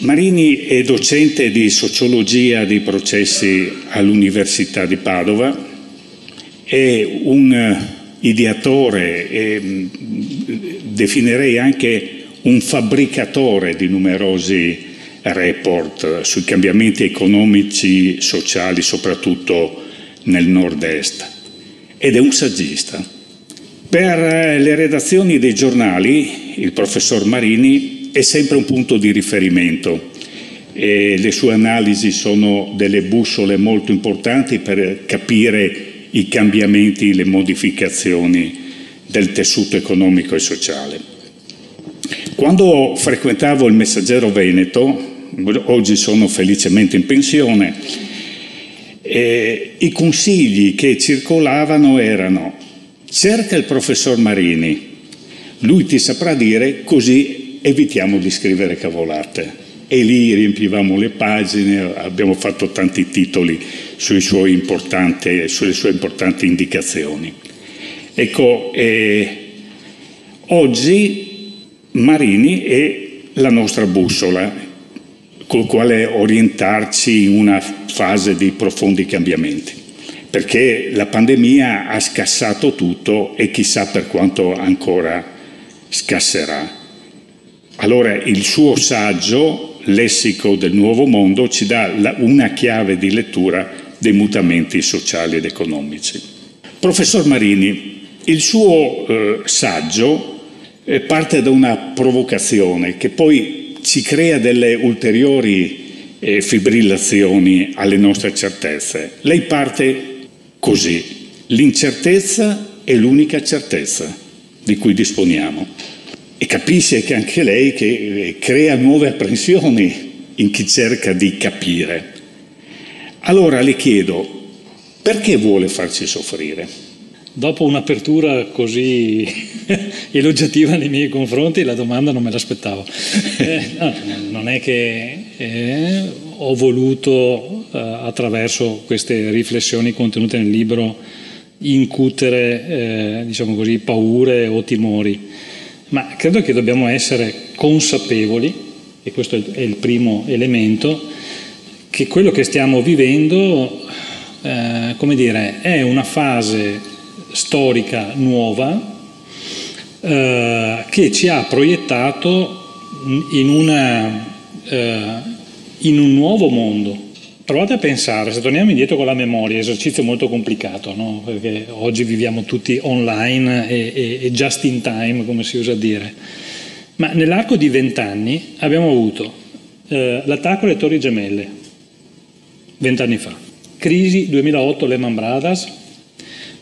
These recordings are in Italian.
Marini è docente di sociologia dei processi all'Università di Padova, è un ideatore e definirei anche un fabbricatore di numerosi report sui cambiamenti economici, sociali, soprattutto nel nord-est. Ed è un saggista. Per le redazioni dei giornali, il professor Marini è sempre un punto di riferimento e le sue analisi sono delle bussole molto importanti per capire i cambiamenti, le modificazioni del tessuto economico e sociale. Quando frequentavo il Messaggero Veneto, oggi sono felicemente in pensione, eh, i consigli che circolavano erano cerca il professor Marini, lui ti saprà dire così evitiamo di scrivere cavolate. E lì riempivamo le pagine, abbiamo fatto tanti titoli sulle sue importanti indicazioni. Ecco, eh, oggi Marini è la nostra bussola col quale orientarci in una fase di profondi cambiamenti, perché la pandemia ha scassato tutto e chissà per quanto ancora scasserà. Allora il suo saggio, Lessico del Nuovo Mondo, ci dà una chiave di lettura dei mutamenti sociali ed economici. Professor Marini, il suo eh, saggio eh, parte da una provocazione che poi ci crea delle ulteriori eh, fibrillazioni alle nostre certezze. Lei parte così, l'incertezza è l'unica certezza di cui disponiamo e capisce che anche lei che eh, crea nuove apprensioni in chi cerca di capire. Allora le chiedo, perché vuole farci soffrire? Dopo un'apertura così elogiativa nei miei confronti, la domanda non me l'aspettavo. Eh, no, non è che eh, ho voluto, eh, attraverso queste riflessioni contenute nel libro, incutere, eh, diciamo così, paure o timori, ma credo che dobbiamo essere consapevoli, e questo è il primo elemento, che quello che stiamo vivendo, eh, come dire, è una fase storica nuova eh, che ci ha proiettato in, una, eh, in, un nuovo mondo. Provate a pensare, se torniamo indietro con la memoria, esercizio molto complicato, no? perché oggi viviamo tutti online e, e, e just in time, come si usa dire, ma nell'arco di vent'anni abbiamo avuto eh, l'attacco alle Torri Gemelle, vent'anni fa, crisi 2008 Lehman Brothers,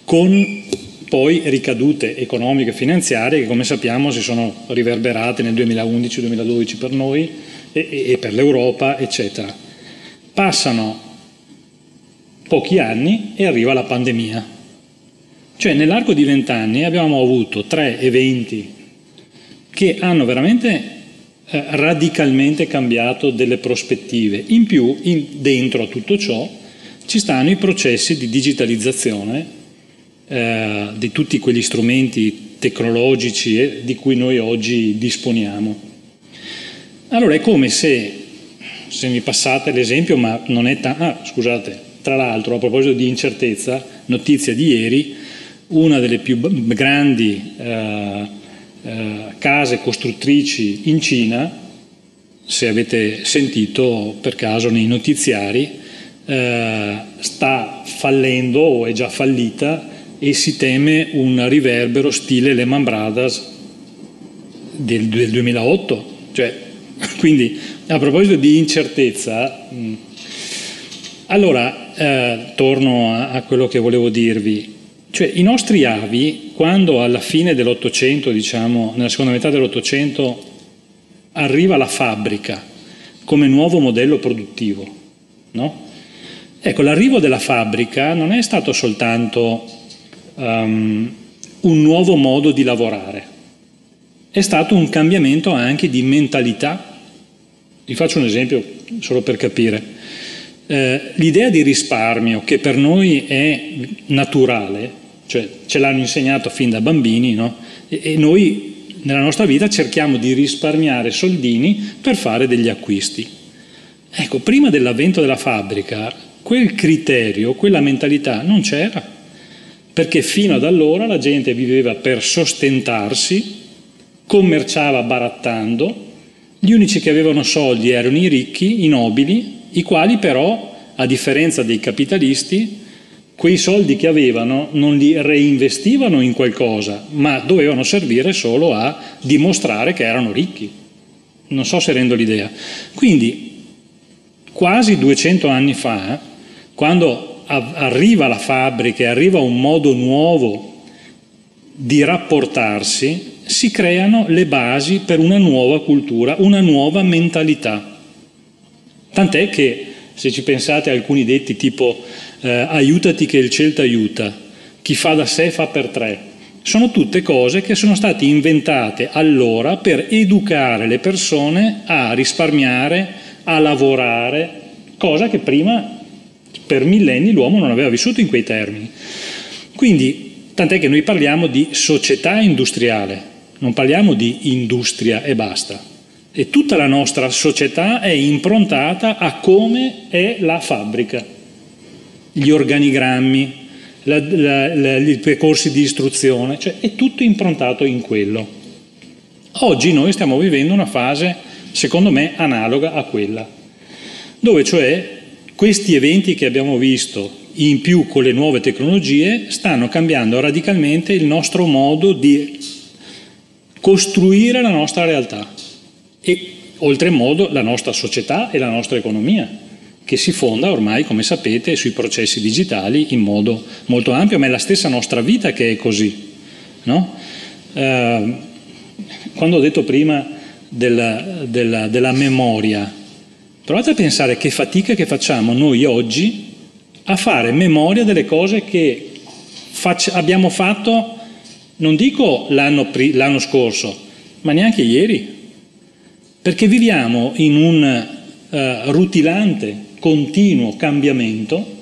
con poi ricadute economiche e finanziarie che come sappiamo si sono riverberate nel 2011-2012 per noi e, e per l'Europa, eccetera. Passano pochi anni e arriva la pandemia. Cioè nell'arco di vent'anni abbiamo avuto tre eventi che hanno veramente eh, radicalmente cambiato delle prospettive. In più, in, dentro a tutto ciò, ci stanno i processi di digitalizzazione eh, di tutti quegli strumenti tecnologici eh, di cui noi oggi disponiamo. Allora è come se, se mi passate l'esempio, ma non è tanto... Ah, scusate, tra l'altro a proposito di incertezza, notizia di ieri, una delle più grandi eh, eh, case costruttrici in Cina, se avete sentito per caso nei notiziari, eh, sta fallendo o è già fallita e si teme un riverbero stile Lehman Brothers del, del 2008. Cioè, quindi a proposito di incertezza, mh, allora eh, torno a, a, quello che volevo dirvi. Cioè, i nostri avi, quando alla fine dell'Ottocento, diciamo, nella seconda metà dell'Ottocento, arriva la fabbrica come nuovo modello produttivo, no? Ecco, l'arrivo della fabbrica non è stato soltanto um, un nuovo modo di lavorare. È stato un cambiamento anche di mentalità. Vi faccio un esempio solo per capire. Eh, l'idea di risparmio che per noi è naturale, cioè ce l'hanno insegnato fin da bambini, no? e, e noi nella nostra vita cerchiamo di risparmiare soldini per fare degli acquisti. Ecco, prima dell'avvento della fabbrica, quel criterio, quella mentalità non c'era, perché fino ad allora la gente viveva per sostentarsi, commerciava barattando, gli unici che avevano soldi erano i ricchi, i nobili, i quali però, a differenza dei capitalisti, quei soldi che avevano non li reinvestivano in qualcosa, ma dovevano servire solo a dimostrare che erano ricchi. Non so se rendo l'idea. Quindi, quasi 200 anni fa, quando arriva la fabbrica e arriva un modo nuovo di rapportarsi, si creano le basi per una nuova cultura, una nuova mentalità. Tant'è che, se ci pensate alcuni detti tipo eh, aiutati che il cielo ti aiuta, chi fa da sé fa per tre. Sono tutte cose che sono state inventate allora per educare le persone a risparmiare, a lavorare, cosa che prima per millenni l'uomo non aveva vissuto in quei termini. Quindi, tant'è che noi parliamo di società industriale, non parliamo di industria e basta. E tutta la nostra società è improntata a come è la fabbrica gli organigrammi, la, la, la, i percorsi di istruzione, cioè è tutto improntato in quello. Oggi noi stiamo vivendo una fase, secondo me, analoga a quella, dove cioè questi eventi che abbiamo visto in più con le nuove tecnologie stanno cambiando radicalmente il nostro modo di costruire la nostra realtà e oltremodo la nostra società e la nostra economia che si fonda ormai, come sapete, sui processi digitali in modo molto ampio, ma è la stessa nostra vita che è così. No? Eh, quando ho detto prima della, della, della memoria, provate a pensare che fatica che facciamo noi oggi a fare memoria delle cose che abbiamo fatto, non dico l'anno, scorso, ma neanche ieri, perché viviamo in un uh, rutilante continuo cambiamento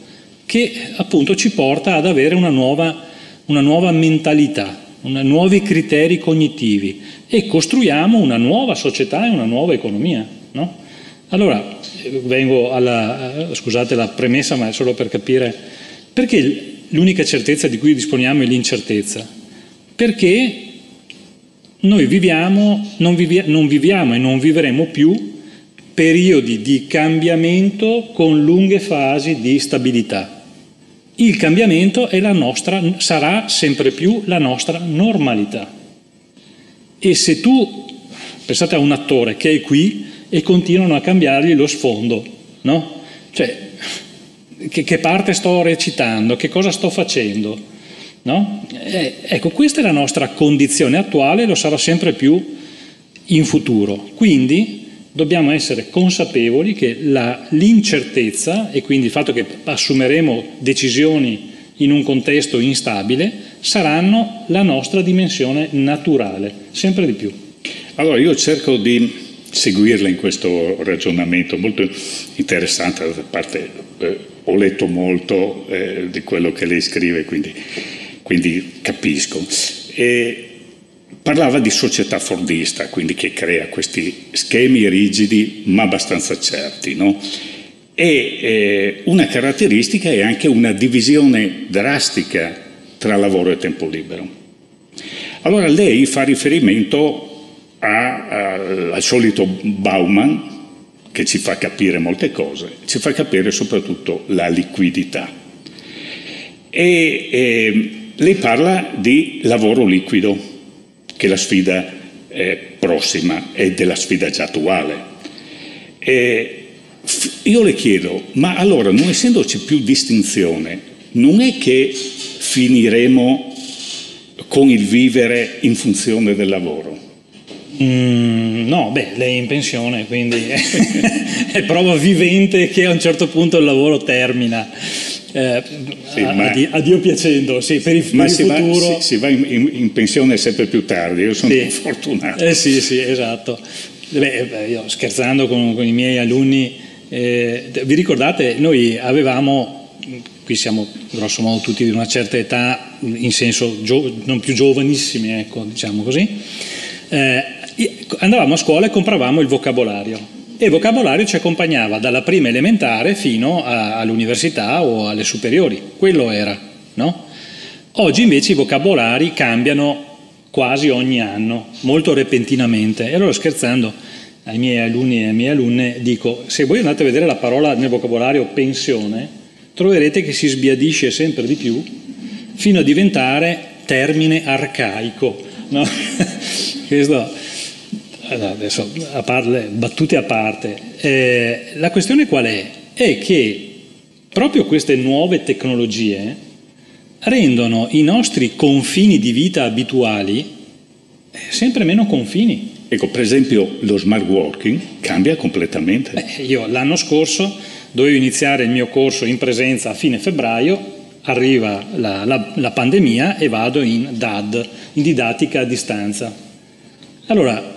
che appunto ci porta ad avere una nuova, una nuova mentalità, una, nuovi criteri cognitivi e costruiamo una nuova società e una nuova economia. No? Allora, vengo alla, scusate la premessa, ma è solo per capire perché l'unica certezza di cui disponiamo è l'incertezza. Perché noi viviamo, non, vivi, non viviamo e non vivremo più periodi di cambiamento con lunghe fasi di stabilità. Il cambiamento nostra, sarà sempre più la nostra normalità. E se tu, pensate a un attore che è qui e continuano a cambiargli lo sfondo, no? Cioè, che, che parte sto recitando, che cosa sto facendo, no? Eh, ecco, questa è la nostra condizione attuale e lo sarà sempre più in futuro. Quindi dobbiamo essere consapevoli che l'incertezza e quindi il fatto che assumeremo decisioni in un contesto instabile saranno la nostra dimensione naturale, sempre di più. Allora io cerco di seguirla in questo ragionamento molto interessante, da parte eh, ho letto molto eh, di quello che lei scrive, quindi, quindi capisco. E Parlava di società fordista, quindi che crea questi schemi rigidi ma abbastanza certi. No? E eh, una caratteristica è anche una divisione drastica tra lavoro e tempo libero. Allora lei fa riferimento a, a, al solito Bauman, che ci fa capire molte cose, ci fa capire soprattutto la liquidità. E eh, lei parla di lavoro liquido che la sfida è prossima e della sfida già attuale. E io le chiedo, ma allora non essendoci più distinzione, non è che finiremo con il vivere in funzione del lavoro? Mm, no, beh, lei è in pensione, quindi è prova vivente che a un certo punto il lavoro termina. Eh, sì, a, ma, a, Dio piacendo, sì, per il, ma per il futuro. Va, si, si, va in, in, in, pensione sempre più tardi, io sono sì. fortunato. Eh sì, sì, esatto. Beh, io scherzando con, con, i miei alunni, eh, vi ricordate, noi avevamo, qui siamo grosso modo tutti di una certa età, in senso gio, non più giovanissimi, ecco, diciamo così, eh, andavamo a scuola e compravamo il vocabolario e il vocabolario ci accompagnava dalla prima elementare fino all'università o alle superiori, quello era, no? Oggi invece i vocabolari cambiano quasi ogni anno, molto repentinamente. E allora scherzando ai miei alunni e alle mie alunne dico, se voi andate a vedere la parola nel vocabolario pensione, troverete che si sbiadisce sempre di più fino a diventare termine arcaico. No? Questo, adesso, a parte, battute a parte, eh, la questione qual è? È che proprio queste nuove tecnologie rendono i nostri confini di vita abituali eh, sempre meno confini. Ecco, per esempio lo smart working cambia completamente. Beh, io l'anno scorso dovevo iniziare il mio corso in presenza a fine febbraio, arriva la, la, la pandemia e vado in DAD, in didattica a distanza. Allora,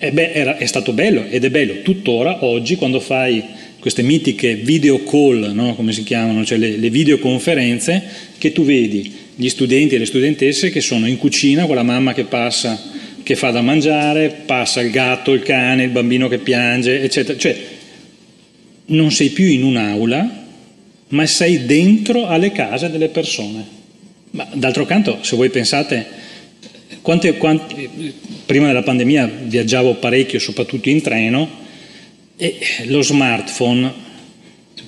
è, be- era, è stato bello ed è bello tuttora oggi quando fai queste mitiche video call, no? come si chiamano, cioè le, le, videoconferenze, che tu vedi gli studenti e le studentesse che sono in cucina con la mamma che passa, che fa da mangiare, passa il gatto, il cane, il bambino che piange, eccetera. Cioè, non sei più in un'aula, ma sei dentro alle case delle persone. Ma d'altro canto, se voi pensate, quante, quante, prima della pandemia viaggiavo parecchio, soprattutto in treno, e lo smartphone,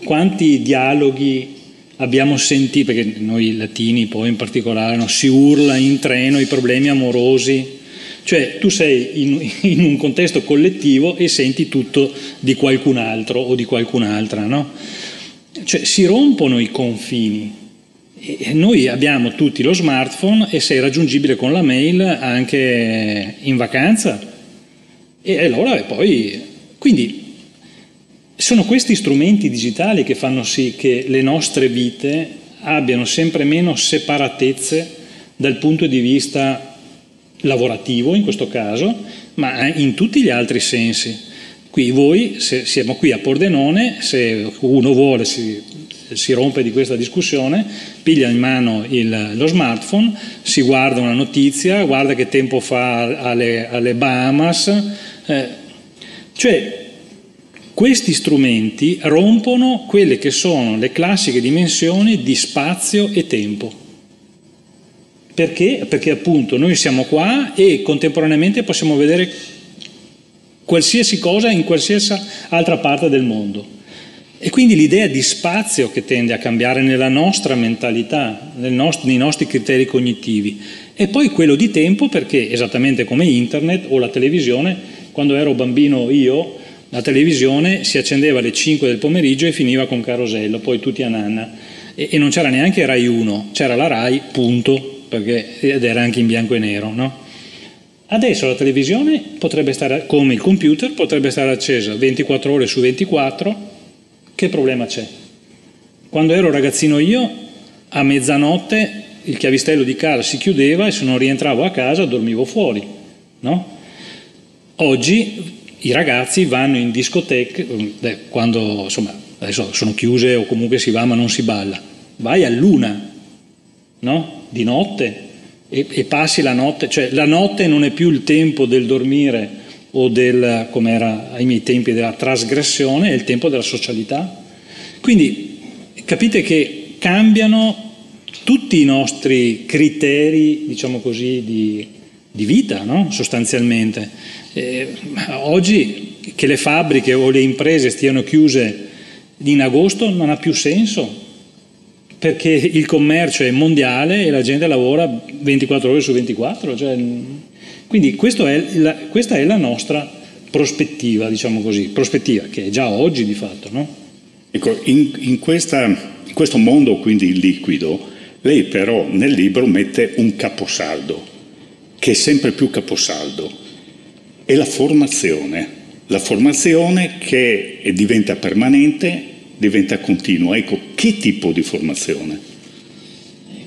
quanti dialoghi abbiamo sentito, perché noi latini poi in particolare no, si urla in treno i problemi amorosi, cioè tu sei in, in, un contesto collettivo e senti tutto di qualcun altro o di qualcun'altra, no? Cioè si rompono i confini. E noi abbiamo tutti lo smartphone e sei raggiungibile con la mail anche in vacanza. E allora poi, quindi sono questi strumenti digitali che fanno sì che le nostre vite abbiano sempre meno separatezze dal punto di vista lavorativo in questo caso, ma in tutti gli altri sensi. Qui voi, se siamo qui a Pordenone, se uno vuole si, si rompe di questa discussione, piglia in mano il, lo smartphone, si guarda una notizia, guarda che tempo fa alle, alle Bahamas, eh, cioè questi strumenti rompono quelle che sono le classiche dimensioni di spazio e tempo. Perché? Perché appunto noi siamo qua e contemporaneamente possiamo vedere qualsiasi cosa in qualsiasi altra parte del mondo. E quindi l'idea di spazio che tende a cambiare nella nostra mentalità, nel nost- nei nostri criteri cognitivi, e poi quello di tempo perché esattamente come internet o la televisione, quando ero bambino io la televisione si accendeva alle 5 del pomeriggio e finiva con Carosello, poi tutti a nanna. E, e non c'era neanche Rai 1, c'era la Rai, punto, perché, ed era anche in bianco e nero, no? Adesso la televisione potrebbe stare, come il computer, potrebbe stare accesa 24 ore su 24. Che problema c'è? Quando ero ragazzino io, a mezzanotte il chiavistello di casa si chiudeva e se non rientravo a casa dormivo fuori, no? Oggi i ragazzi vanno in discoteche beh, quando insomma adesso sono chiuse o comunque si va ma non si balla vai a luna no? di notte e, e, passi la notte cioè la notte non è più il tempo del dormire o del come era ai miei tempi della trasgressione è il tempo della socialità quindi capite che cambiano tutti i nostri criteri diciamo così di, di vita no? sostanzialmente eh, oggi che le fabbriche o le imprese stiano chiuse in agosto non ha più senso perché il commercio è mondiale e la gente lavora 24 ore su 24. Cioè, quindi è la, questa è la nostra prospettiva, diciamo così, prospettiva che è già oggi di fatto. No? Ecco, in, in, questa, in questo mondo quindi liquido, lei però nel libro mette un caposaldo, che è sempre più caposaldo è la formazione. La formazione che diventa permanente, diventa continua. Ecco, che tipo di formazione?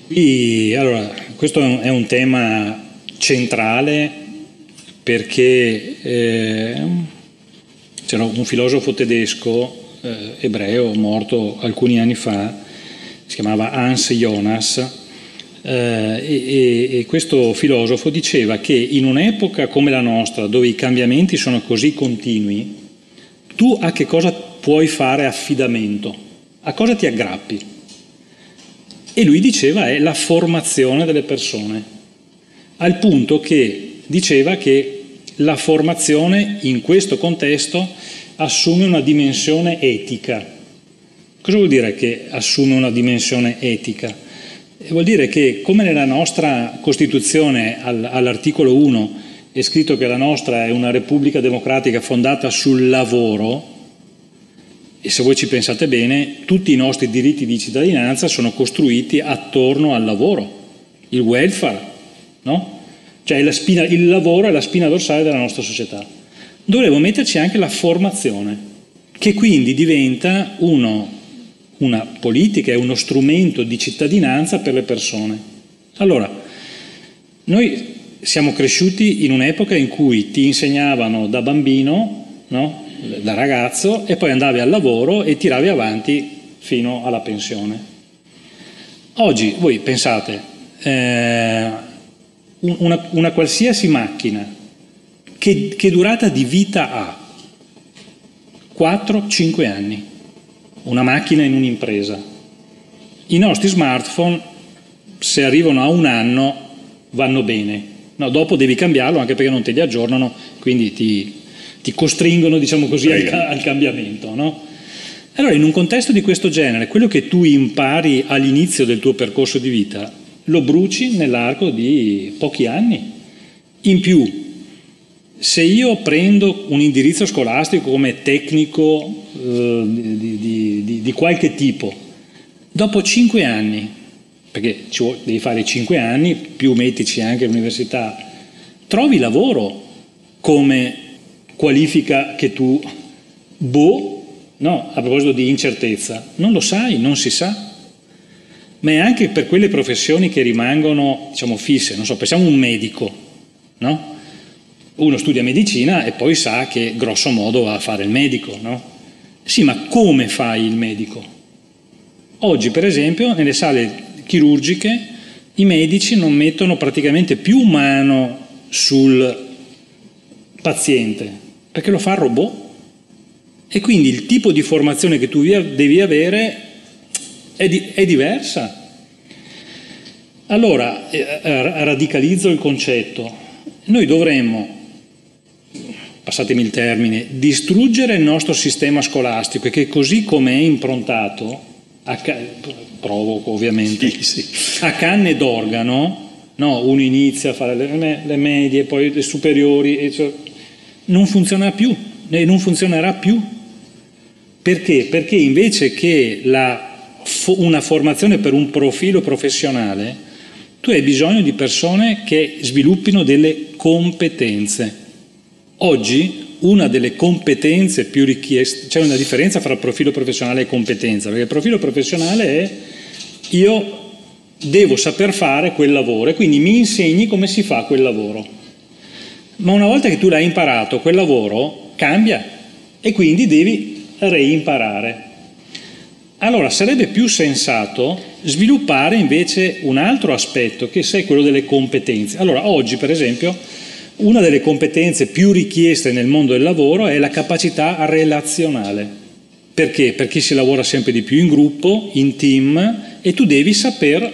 Qui, allora, questo è un tema centrale perché eh, c'era un filosofo tedesco eh, ebreo morto alcuni anni fa, si chiamava Hans Jonas, eh, e, e questo filosofo diceva che in un'epoca come la nostra, dove i cambiamenti sono così continui, tu a che cosa puoi fare affidamento? A cosa ti aggrappi? E lui diceva è la formazione delle persone, al punto che diceva che la formazione in questo contesto assume una dimensione etica. Cosa vuol dire che assume una dimensione etica? Vuol dire che come nella nostra Costituzione all'articolo 1 è scritto che la nostra è una Repubblica democratica fondata sul lavoro, e se voi ci pensate bene, tutti i nostri diritti di cittadinanza sono costruiti attorno al lavoro, il welfare, no? Cioè spina, il lavoro è la spina dorsale della nostra società. Dovremmo metterci anche la formazione, che quindi diventa uno, una politica, è uno strumento di cittadinanza per le persone. Allora, noi siamo cresciuti in un'epoca in cui ti insegnavano da bambino, no? da ragazzo, e poi andavi al lavoro e tiravi avanti fino alla pensione. Oggi voi pensate, eh, una, una qualsiasi macchina, che, che durata di vita ha? 4-5 anni. Una macchina in un'impresa. I nostri smartphone, se arrivano a un anno, vanno bene. No, dopo devi cambiarlo anche perché non te li aggiornano, quindi ti, ti costringono, diciamo così, al, al, cambiamento. No? Allora, in un contesto di questo genere, quello che tu impari all'inizio del tuo percorso di vita lo bruci nell'arco di pochi anni. In più, se io prendo un indirizzo scolastico come tecnico eh, di, di, di, di, qualche tipo, dopo cinque anni, perché vuole, devi fare cinque anni, più mettici anche l'università, trovi lavoro come qualifica che tu, boh, no, a proposito di incertezza, non lo sai, non si sa ma è anche per quelle professioni che rimangono, diciamo, fisse. Non so, pensiamo a un medico, no? Uno studia medicina e poi sa che grosso modo va a fare il medico, no? Sì, ma come fai il medico? Oggi, per esempio, nelle sale chirurgiche i medici non mettono praticamente più mano sul paziente, perché lo fa il robot. E quindi il tipo di formazione che tu devi avere è, di, è diversa. Allora, eh, radicalizzo il concetto. Noi dovremmo, passatemi il termine, distruggere il nostro sistema scolastico che così come è improntato, a, provoco ovviamente, sì, sì. a canne d'organo, no, uno inizia a fare le, le medie, poi le superiori, cioè, non funziona più e non funzionerà più. Perché? Perché invece che la una formazione per un profilo professionale, tu hai bisogno di persone che sviluppino delle competenze. Oggi una delle competenze più richieste, c'è una differenza tra profilo professionale e competenza, perché il profilo professionale è io devo saper fare quel lavoro e quindi mi insegni come si fa quel lavoro. Ma una volta che tu l'hai imparato, quel lavoro cambia e quindi devi reimparare. Allora sarebbe più sensato sviluppare invece un altro aspetto che è quello delle competenze. Allora oggi per esempio una delle competenze più richieste nel mondo del lavoro è la capacità relazionale. Perché? Perché si lavora sempre di più in gruppo, in team e tu devi saper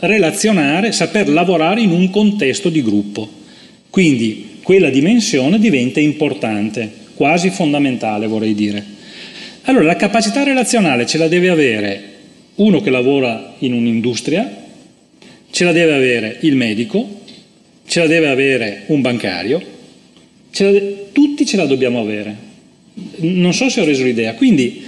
relazionare, saper lavorare in un contesto di gruppo. Quindi quella dimensione diventa importante, quasi fondamentale vorrei dire. Allora la capacità relazionale ce la deve avere uno che lavora in un'industria, ce la deve avere il medico, ce la deve avere un bancario, ce de- tutti ce la dobbiamo avere. Non so se ho reso l'idea. Quindi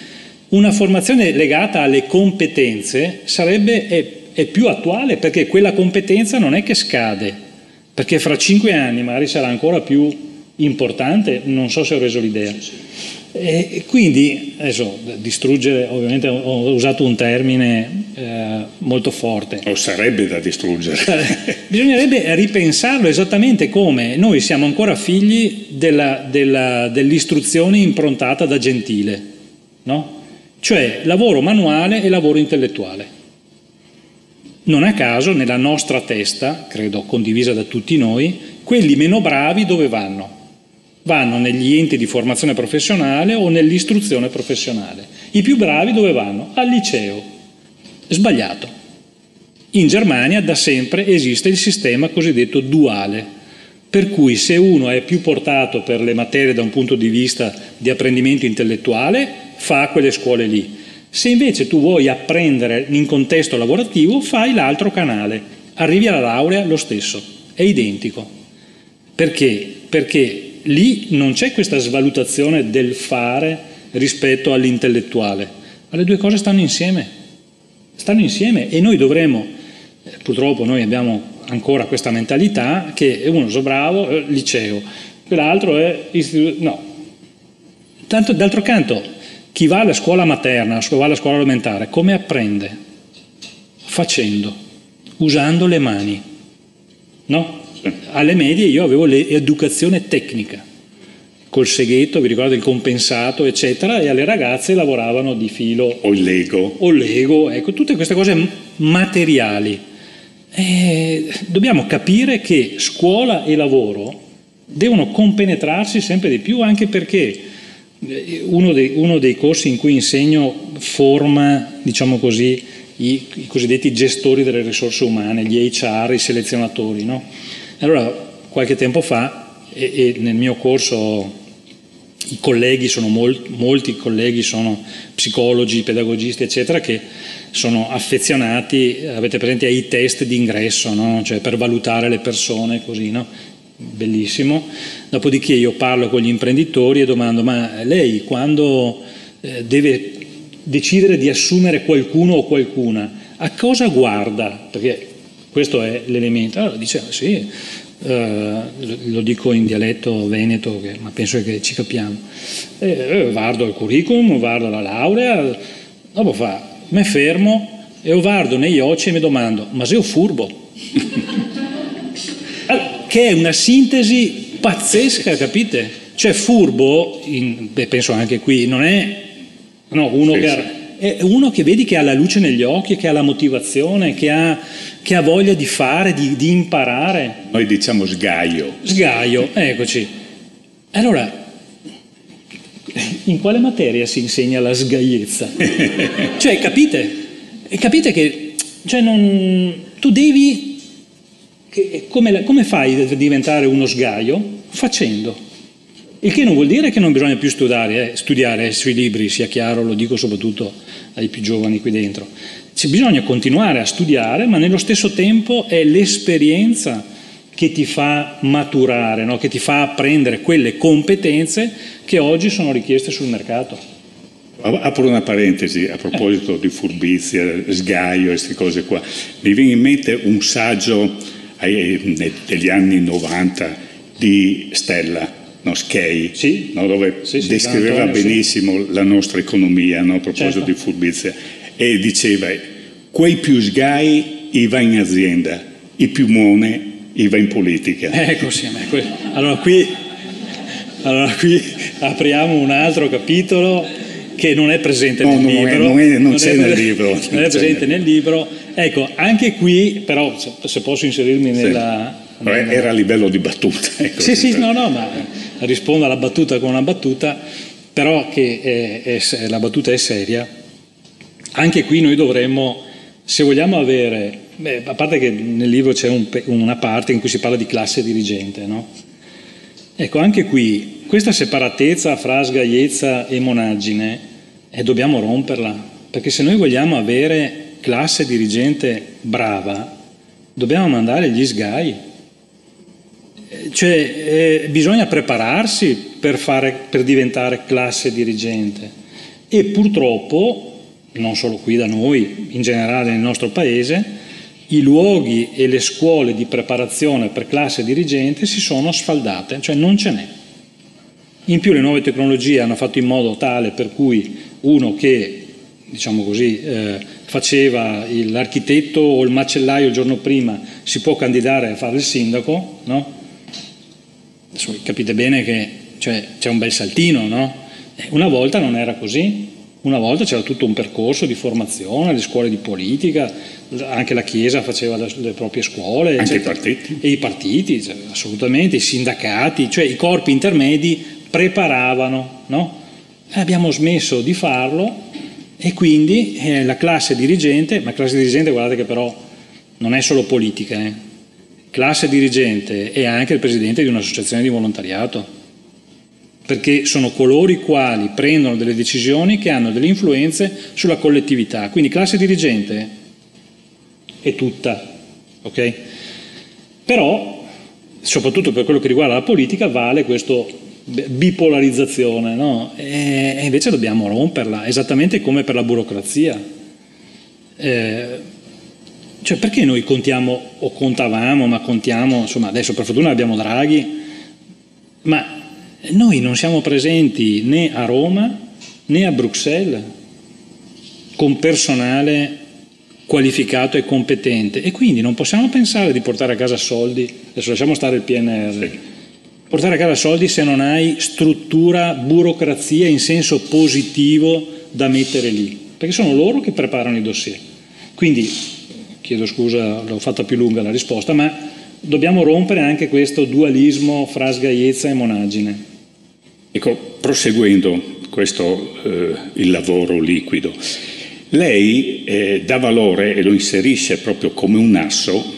una formazione legata alle competenze sarebbe, è, è più attuale perché quella competenza non è che scade, perché fra cinque anni magari sarà ancora più importante, non so se ho reso l'idea. E quindi, adesso, distruggere, ovviamente ho usato un termine eh, molto forte. O sarebbe da distruggere. Bisognerebbe ripensarlo esattamente come noi siamo ancora figli della, della, dell'istruzione improntata da Gentile, no? Cioè lavoro manuale e lavoro intellettuale. Non a caso nella nostra testa, credo condivisa da tutti noi, quelli meno bravi dove vanno? Vanno negli enti di formazione professionale o nell'istruzione professionale. I più bravi dove vanno? Al liceo. Sbagliato. In Germania da sempre esiste il sistema cosiddetto duale, per cui se uno è più portato per le materie da un punto di vista di apprendimento intellettuale, fa quelle scuole lì. Se invece tu vuoi apprendere in contesto lavorativo, fai l'altro canale, arrivi alla laurea lo stesso, è identico. Perché? Perché lì non c'è questa svalutazione del fare rispetto all'intellettuale, ma le due cose stanno insieme, stanno insieme e noi dovremmo, eh, purtroppo noi abbiamo ancora questa mentalità che uno so bravo, eh, liceo, quell'altro è istituto, no. Tanto d'altro canto chi va alla scuola materna, va alla scuola elementare, come apprende? Facendo, usando le mani. No? Alle medie io avevo l'educazione tecnica, col seghetto, vi ricordate il compensato, eccetera, e alle ragazze lavoravano di filo. O il Lego. O Lego, ecco, tutte queste cose materiali. E dobbiamo capire che scuola e lavoro devono compenetrarsi sempre di più, anche perché uno dei, uno dei, corsi in cui insegno forma, diciamo così, i, i, cosiddetti gestori delle risorse umane, gli HR, i selezionatori. No? Allora, qualche tempo fa, e, e nel mio corso i colleghi sono molt, molti colleghi sono psicologi, pedagogisti, eccetera, che sono affezionati, avete presente, ai test di ingresso, no? cioè per valutare le persone, così, no? bellissimo. Dopodiché io parlo con gli imprenditori e domando, ma lei quando eh, deve decidere di assumere qualcuno o qualcuna, a cosa guarda? Perché questo è l'elemento. Allora dice, sì, eh, lo dico in dialetto veneto, che, ma penso che ci capiamo. Eh, guardo il curriculum, guardo la laurea, dopo fa, mi fermo e guardo negli occhi e mi domando, ma sei furbo? che è una sintesi pazzesca, capite? Cioè furbo, in, beh, penso anche qui, non è no, uno sì, che ha, è uno che vedi che ha la luce negli occhi, che ha la motivazione, che ha, che ha voglia di fare, di, di, imparare. Noi diciamo sgaio. Sgaio, eccoci. Allora, in quale materia si insegna la sgaiezza? cioè, capite? Capite che cioè non, tu devi come, come fai a diventare uno sgaio? Facendo. Il che non vuol dire che non bisogna più studiare, eh, studiare sui libri, sia chiaro, lo dico soprattutto ai più giovani qui dentro. Cioè, bisogna continuare a studiare, ma nello stesso tempo è l'esperienza che ti fa maturare, no? che ti fa apprendere quelle competenze che oggi sono richieste sul mercato. Apro una parentesi a proposito eh. di furbizia, sgaio e queste cose qua. Mi viene in mente un saggio degli anni 90 di Stella, no, Skei, sì, no, dove sì, sì, descriveva Antonio, benissimo la nostra economia no, a proposito certo. di furbizia e diceva quei più sgai i va in azienda, i più mone i va in politica. Ecco sì, allora qui, allora qui apriamo un altro capitolo che non è presente no, nel non libro. È, non, è, non, non c'è nel libro. Non è presente nel libro. Ecco, anche qui, però se posso inserirmi nella... Sì. nella... Era a livello di battuta. Ecco, sì, sì, no, no, ma rispondo alla battuta con una battuta, però che è, è, la battuta è seria. Anche qui noi dovremmo, se vogliamo avere, beh, a parte che nel libro c'è un, una parte in cui si parla di classe dirigente, no? Ecco, anche qui questa separatezza fra sgaiezza e monaggine eh, dobbiamo romperla, perché se noi vogliamo avere classe dirigente brava, dobbiamo mandare gli sgai. Cioè eh, bisogna prepararsi per, fare, per diventare classe dirigente e purtroppo, non solo qui da noi, in generale nel nostro paese, i luoghi e le scuole di preparazione per classe dirigente si sono sfaldate, cioè non ce n'è. In più le nuove tecnologie hanno fatto in modo tale per cui uno che, diciamo così, eh, faceva l'architetto o il macellaio il giorno prima si può candidare a fare il sindaco, no? Adesso capite bene che cioè, c'è un bel saltino, no? Una volta non era così. Una volta c'era tutto un percorso di formazione, le scuole di politica, anche la Chiesa faceva le, le proprie scuole. Anche eccetera. i partiti. E i partiti, cioè, assolutamente, i sindacati, cioè i corpi intermedi preparavano, no? Abbiamo smesso di farlo e quindi eh, la classe dirigente, ma classe dirigente guardate che però non è solo politica, eh. Classe dirigente è anche il presidente di un'associazione di volontariato perché sono coloro i quali prendono delle decisioni che hanno delle influenze sulla collettività. Quindi classe dirigente è tutta, ok? Però, soprattutto per quello che riguarda la politica, vale questa bipolarizzazione, no? E invece dobbiamo romperla, esattamente come per la burocrazia. Eh, cioè perché noi contiamo, o contavamo, ma contiamo, insomma adesso per fortuna abbiamo Draghi, ma noi non siamo presenti né a Roma né a Bruxelles con personale qualificato e competente e quindi non possiamo pensare di portare a casa soldi, adesso lasciamo stare il PNR, portare a casa soldi se non hai struttura, burocrazia in senso positivo da mettere lì, perché sono loro che preparano i dossier. Quindi, chiedo scusa, l'ho fatta più lunga la risposta, ma dobbiamo rompere anche questo dualismo fra sgaiezza e monaggine. Ecco, proseguendo questo, eh, il lavoro liquido, lei eh, dà valore e lo inserisce proprio come un asso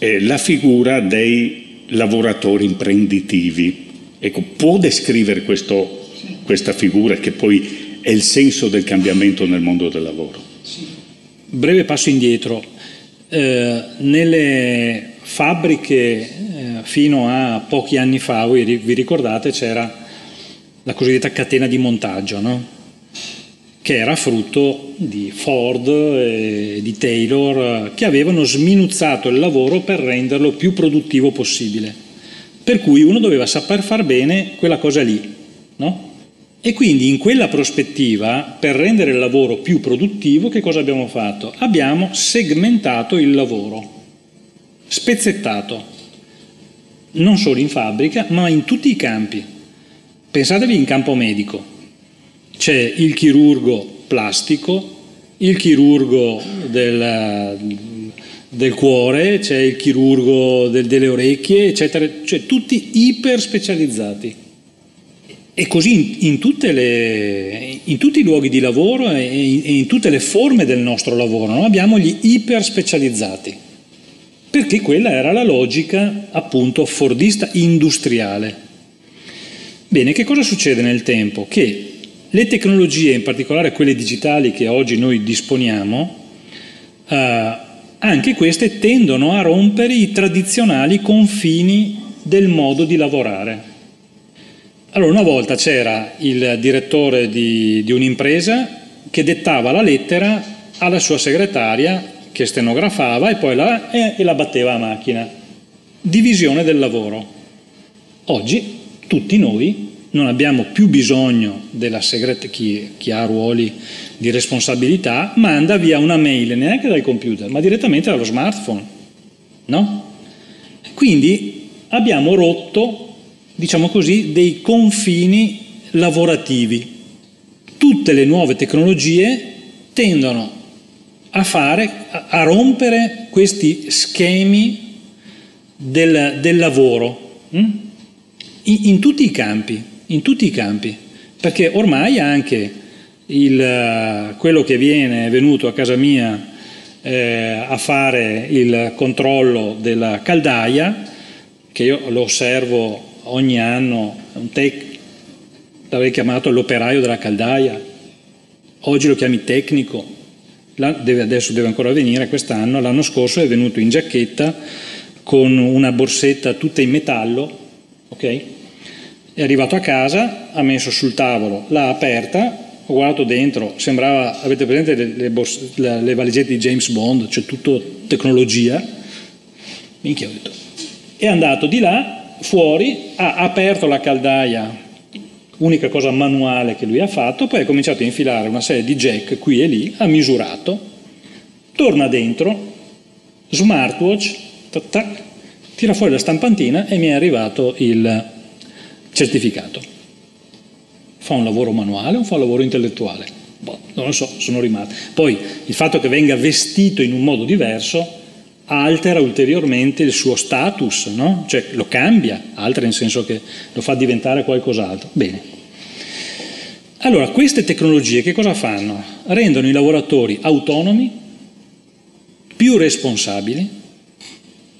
eh, la figura dei lavoratori imprenditivi. Ecco, può descrivere questo, questa figura che poi è il senso del cambiamento nel mondo del lavoro? Sì. Breve passo indietro. Eh, nelle fabbriche eh, fino a pochi anni fa, voi vi ricordate, c'era la cosiddetta catena di montaggio, no? che era frutto di Ford e di Taylor, che avevano sminuzzato il lavoro per renderlo più produttivo possibile. Per cui uno doveva saper far bene quella cosa lì. No? E quindi in quella prospettiva, per rendere il lavoro più produttivo, che cosa abbiamo fatto? Abbiamo segmentato il lavoro, spezzettato, non solo in fabbrica, ma in tutti i campi. Pensatevi in campo medico, c'è il chirurgo plastico, il chirurgo del, del cuore, c'è il chirurgo del, delle orecchie, eccetera, cioè tutti iper specializzati. E così in, in, le, in, tutti i luoghi di lavoro e in, in tutte le forme del nostro lavoro no? abbiamo gli iper specializzati, perché quella era la logica appunto fordista industriale. Bene, che cosa succede nel tempo? Che le tecnologie, in particolare quelle digitali che oggi noi disponiamo, eh, anche queste tendono a rompere i tradizionali confini del modo di lavorare. Allora, una volta c'era il direttore di, di un'impresa che dettava la lettera alla sua segretaria che stenografava e poi la, e, e la batteva a macchina. Divisione del lavoro. Oggi tutti noi non abbiamo più bisogno della segreta, chi, chi, ha ruoli di responsabilità, manda via una mail neanche dal computer, ma direttamente dallo smartphone. No? Quindi abbiamo rotto, diciamo così, dei confini lavorativi. Tutte le nuove tecnologie tendono a fare, a rompere questi schemi del, del lavoro. Hm? in, in tutti i campi, in tutti i campi, perché ormai anche il, eh, quello che viene venuto a casa mia eh, a fare il controllo della caldaia, che io lo osservo ogni anno, un tec, l'avrei chiamato l'operaio della caldaia, oggi lo chiami tecnico, deve, adesso deve ancora venire quest'anno, l'anno scorso è venuto in giacchetta con una borsetta tutta in metallo, ok? È arrivato a casa, ha messo sul tavolo, l'ha aperta, ho guardato dentro, sembrava, avete presente le, le, borse, le, le valigette di James Bond, cioè tutto tecnologia. Minchia ho detto. È andato di là, fuori, ha aperto la caldaia, unica cosa manuale che lui ha fatto, poi ha cominciato a infilare una serie di jack qui e lì, ha misurato, torna dentro, smartwatch, tac, tac, tira fuori la stampantina e mi è arrivato il certificato. Fa un lavoro manuale o fa un lavoro intellettuale? Boh, non lo so, sono rimasti. Poi il fatto che venga vestito in un modo diverso altera ulteriormente il suo status, no? cioè lo cambia, altera nel senso che lo fa diventare qualcos'altro. Bene. Allora, queste tecnologie che cosa fanno? Rendono i lavoratori autonomi, più responsabili,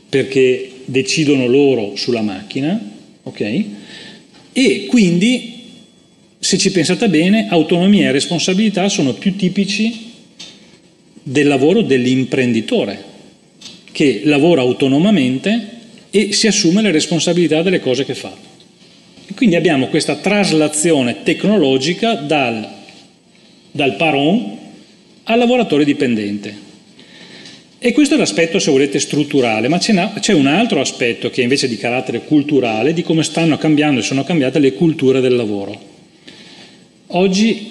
perché decidono loro sulla macchina, ok? E quindi, se ci pensate bene, autonomia e responsabilità sono più tipici del lavoro dell'imprenditore, che lavora autonomamente e si assume le responsabilità delle cose che fa. E quindi abbiamo questa traslazione tecnologica dal, dal paron al lavoratore dipendente. E questo è l'aspetto, se volete, strutturale, ma c'è un altro aspetto che è invece di carattere culturale, di come stanno cambiando e sono cambiate le culture del lavoro. Oggi,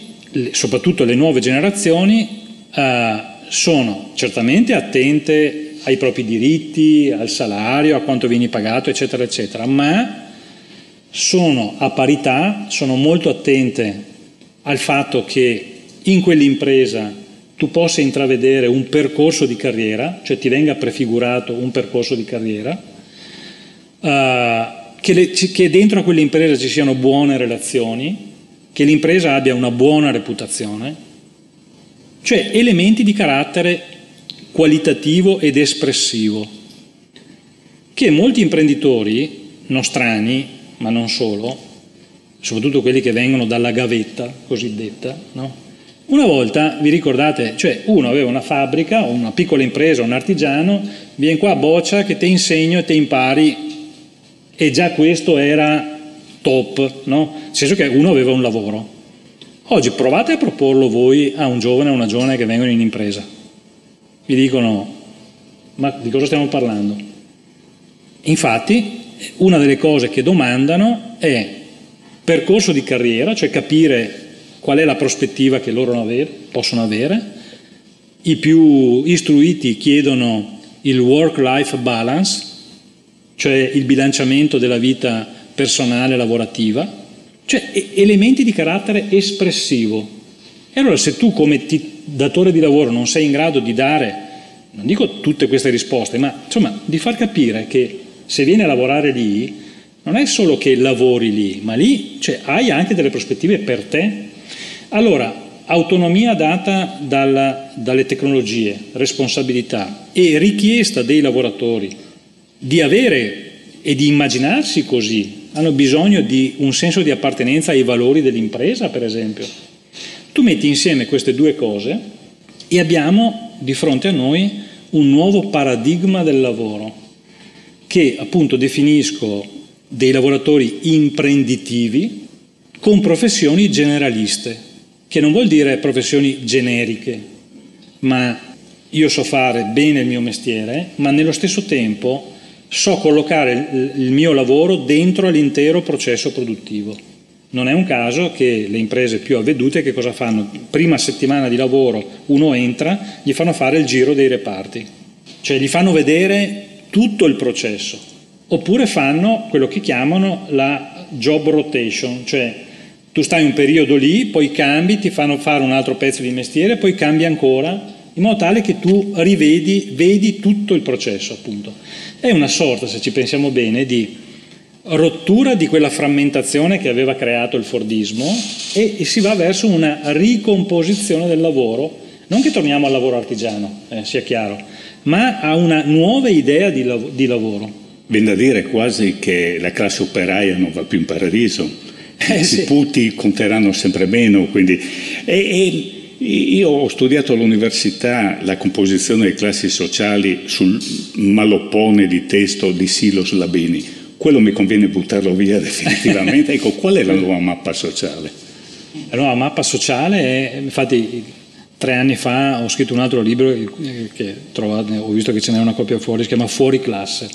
soprattutto le nuove generazioni, eh, sono certamente attente ai propri diritti, al salario, a quanto vieni pagato, eccetera, eccetera, ma sono a parità, sono molto attente al fatto che in quell'impresa tu possa intravedere un percorso di carriera, cioè ti venga prefigurato un percorso di carriera, uh, che, le, che dentro a quell'impresa ci siano buone relazioni, che l'impresa abbia una buona reputazione, cioè elementi di carattere qualitativo ed espressivo, che molti imprenditori nostrani, ma non solo, soprattutto quelli che vengono dalla gavetta cosiddetta, no? Una volta, vi ricordate, cioè uno aveva una fabbrica, una piccola impresa, un artigiano, vieni qua a boccia che ti insegno e ti impari e già questo era top, no? Nel senso che uno aveva un lavoro. Oggi provate a proporlo voi a un giovane o una giovane che vengono in impresa mi dicono ma di cosa stiamo parlando? Infatti una delle cose che domandano è percorso di carriera, cioè capire qual è la prospettiva che loro possono avere, i più istruiti chiedono il work-life balance, cioè il bilanciamento della vita personale e lavorativa, cioè elementi di carattere espressivo. E allora se tu come ti datore di lavoro non sei in grado di dare, non dico tutte queste risposte, ma insomma di far capire che se vieni a lavorare lì non è solo che lavori lì, ma lì cioè, hai anche delle prospettive per te. Allora, autonomia data dalla, dalle tecnologie, responsabilità e richiesta dei lavoratori di avere e di immaginarsi così, hanno bisogno di un senso di appartenenza ai valori dell'impresa, per esempio tu metti insieme queste due cose e abbiamo di fronte a noi un nuovo paradigma del lavoro che appunto definisco dei lavoratori imprenditivi con professioni generaliste, che non vuol dire professioni generiche, ma io so fare bene il mio mestiere, ma nello stesso tempo so collocare il mio lavoro dentro l'intero processo produttivo. Non è un caso che le imprese più avvedute che cosa fanno? Prima settimana di lavoro uno entra, gli fanno fare il giro dei reparti, cioè gli fanno vedere tutto il processo, oppure fanno quello che chiamano la job rotation, cioè tu stai un periodo lì, poi cambi, ti fanno fare un altro pezzo di mestiere, poi cambi ancora, in modo tale che tu rivedi, vedi tutto il processo appunto. È una sorta, se ci pensiamo bene, di rottura di quella frammentazione che aveva creato il Fordismo e, e, si va verso una ricomposizione del lavoro, non che torniamo al lavoro artigiano, eh, sia chiaro, ma a una nuova idea di, lav- di lavoro. Viene da dire quasi che la classe operaia non va più in paradiso, eh, i sì. puti conteranno sempre meno, quindi... E, e, io ho studiato all'università la composizione delle classi sociali sul maloppone di testo di Silos Labini quello mi conviene buttarlo via definitivamente. ecco, qual è la nuova mappa sociale? La nuova mappa sociale è, infatti, tre anni fa ho scritto un altro libro che trovate, ho visto che ce n'è una copia fuori, si chiama Fuori classe.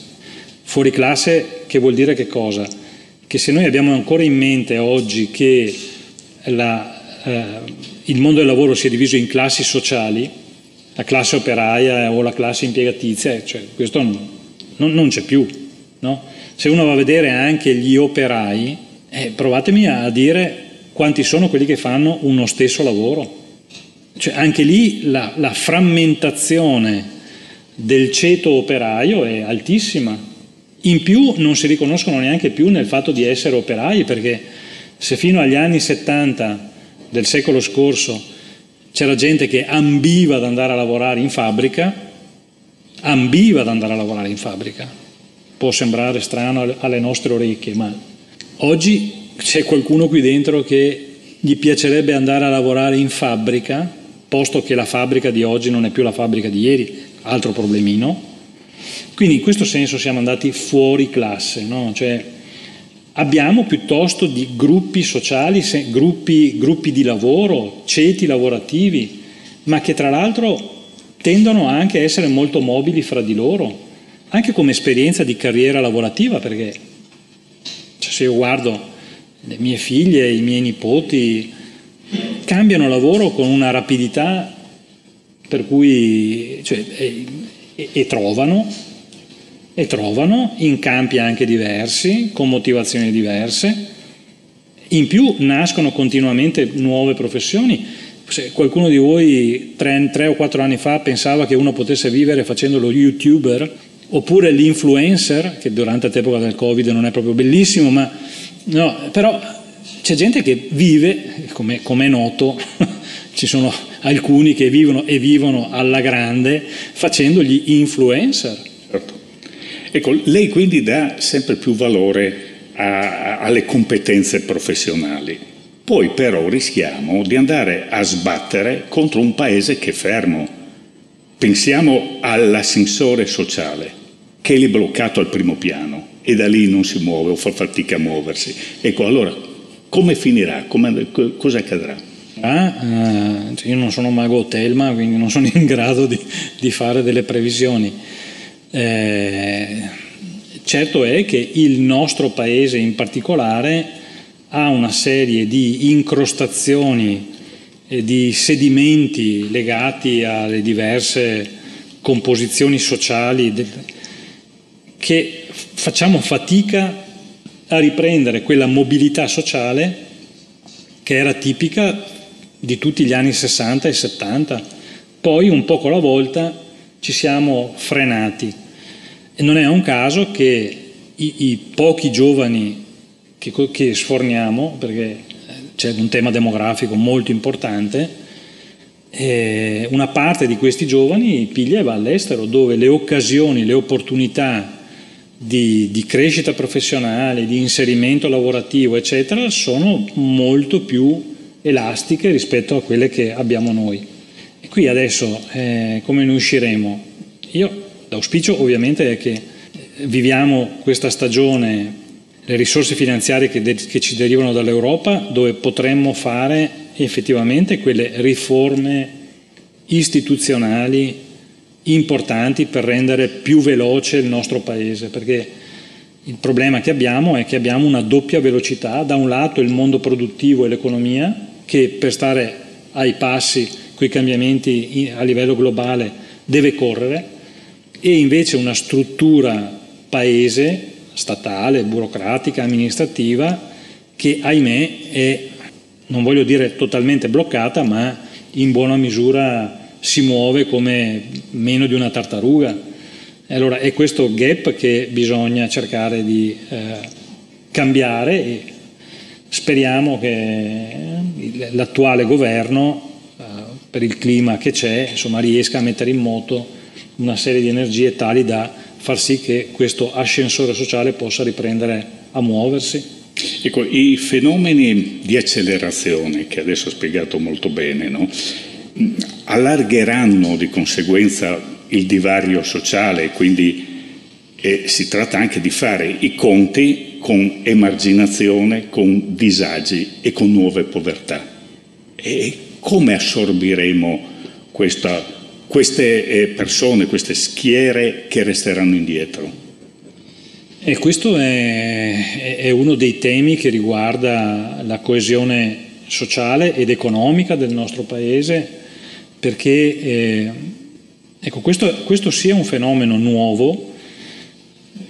Fuori classe che vuol dire che cosa? Che se noi abbiamo ancora in mente oggi che la, eh, il mondo del lavoro si è diviso in classi sociali, la classe operaia o la classe impiegatizia, cioè questo non, non c'è più, no? Se uno va a vedere anche gli operai, eh, provatemi a dire quanti sono quelli che fanno uno stesso lavoro. Cioè anche lì la, la frammentazione del ceto operaio è altissima. In più non si riconoscono neanche più nel fatto di essere operai perché se fino agli anni 70 del secolo scorso c'era gente che ambiva ad andare a lavorare in fabbrica, ambiva ad andare a lavorare in fabbrica. Può sembrare strano alle nostre orecchie, ma oggi c'è qualcuno qui dentro che gli piacerebbe andare a lavorare in fabbrica, posto che la fabbrica di oggi non è più la fabbrica di ieri, altro problemino. Quindi in questo senso siamo andati fuori classe, no? cioè, abbiamo piuttosto di gruppi sociali, gruppi, gruppi di lavoro, ceti lavorativi, ma che tra l'altro tendono anche a essere molto mobili fra di loro, anche come esperienza di carriera lavorativa, perché cioè, se io guardo le mie figlie, i miei nipoti, cambiano lavoro con una rapidità per cui cioè, e, e, trovano, e trovano in campi anche diversi, con motivazioni diverse. In più nascono continuamente nuove professioni. Se qualcuno di voi tre, tre o quattro anni fa pensava che uno potesse vivere facendo lo youtuber oppure l'influencer, che durante l'epoca del Covid non è proprio bellissimo, ma no, però c'è gente che vive, come è noto, ci sono alcuni che vivono e vivono alla grande facendo gli influencer. Certo. Ecco, lei quindi dà sempre più valore a, alle competenze professionali. Poi però rischiamo di andare a sbattere contro un paese che è fermo. Pensiamo all'ascensore sociale, che è bloccato al primo piano e da lì non si muove o fa fatica a muoversi. Ecco, allora come finirà? Come, cosa accadrà? Ah, eh, io non sono mago Telma, quindi non sono in grado di, di fare delle previsioni. Eh, certo è che il nostro paese in particolare ha una serie di incrostazioni di sedimenti legati alle diverse composizioni sociali che facciamo fatica a riprendere quella mobilità sociale che era tipica di tutti gli anni 60 e 70. Poi un poco alla volta ci siamo frenati e non è un caso che i, i pochi giovani che, che sforniamo, perché c'è un tema demografico molto importante, eh, una parte di questi giovani piglia e va all'estero, dove le occasioni, le opportunità di, di, crescita professionale, di inserimento lavorativo, eccetera, sono molto più elastiche rispetto a quelle che abbiamo noi. E qui adesso eh, come ne usciremo? Io l'auspicio ovviamente è che eh, viviamo questa stagione, le risorse finanziarie che, de- che ci derivano dall'Europa, dove potremmo fare effettivamente quelle riforme istituzionali importanti per rendere più veloce il nostro Paese, perché il problema che abbiamo è che abbiamo una doppia velocità, da un lato il mondo produttivo e l'economia, che per stare ai passi con i cambiamenti a livello globale deve correre e invece una struttura paese, statale, burocratica, amministrativa che ahimè è, non voglio dire totalmente bloccata, ma in buona misura si muove come meno di una tartaruga. Allora è questo gap che bisogna cercare di eh, cambiare e Speriamo che l'attuale governo, eh, per il clima che c'è, insomma, riesca a mettere in moto una serie di energie tali da far sì che questo ascensore sociale possa riprendere a muoversi. Ecco, i fenomeni di accelerazione, che adesso ho spiegato molto bene, no? allargheranno di conseguenza il divario sociale, quindi eh, si tratta anche di fare i conti con emarginazione, con disagi e con nuove povertà. E come assorbiremo questa, queste eh, persone, queste schiere che resteranno indietro? E questo è, è, uno dei temi che riguarda la coesione sociale ed economica del nostro Paese, perché eh, ecco, questo, questo sia un fenomeno nuovo,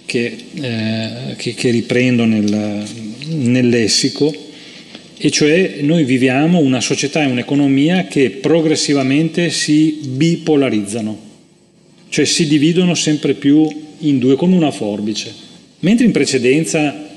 che, eh, che, che riprendo nel, nel lessico, e cioè noi viviamo una società e un'economia che progressivamente si bipolarizzano, cioè si dividono sempre più in due come una forbice. Mentre in precedenza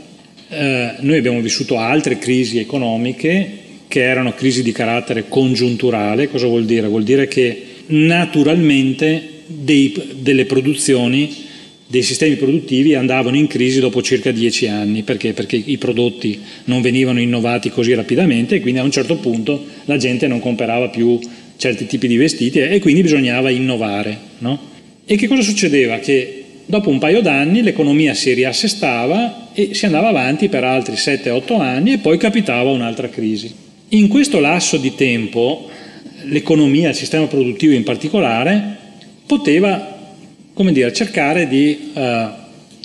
eh, noi abbiamo vissuto altre crisi economiche che erano crisi di carattere congiunturale, cosa vuol dire? Vuol dire che naturalmente dei, delle produzioni dei sistemi produttivi andavano in crisi dopo circa dieci anni. Perché? Perché i prodotti non venivano innovati così rapidamente e quindi a un certo punto la gente non comprava più certi tipi di vestiti e quindi bisognava innovare. No? E che cosa succedeva? Che dopo un paio d'anni l'economia si riassestava e si andava avanti per altri 7-8 anni e poi capitava un'altra crisi. In questo lasso di tempo l'economia, il sistema produttivo in particolare, poteva come dire, cercare di uh,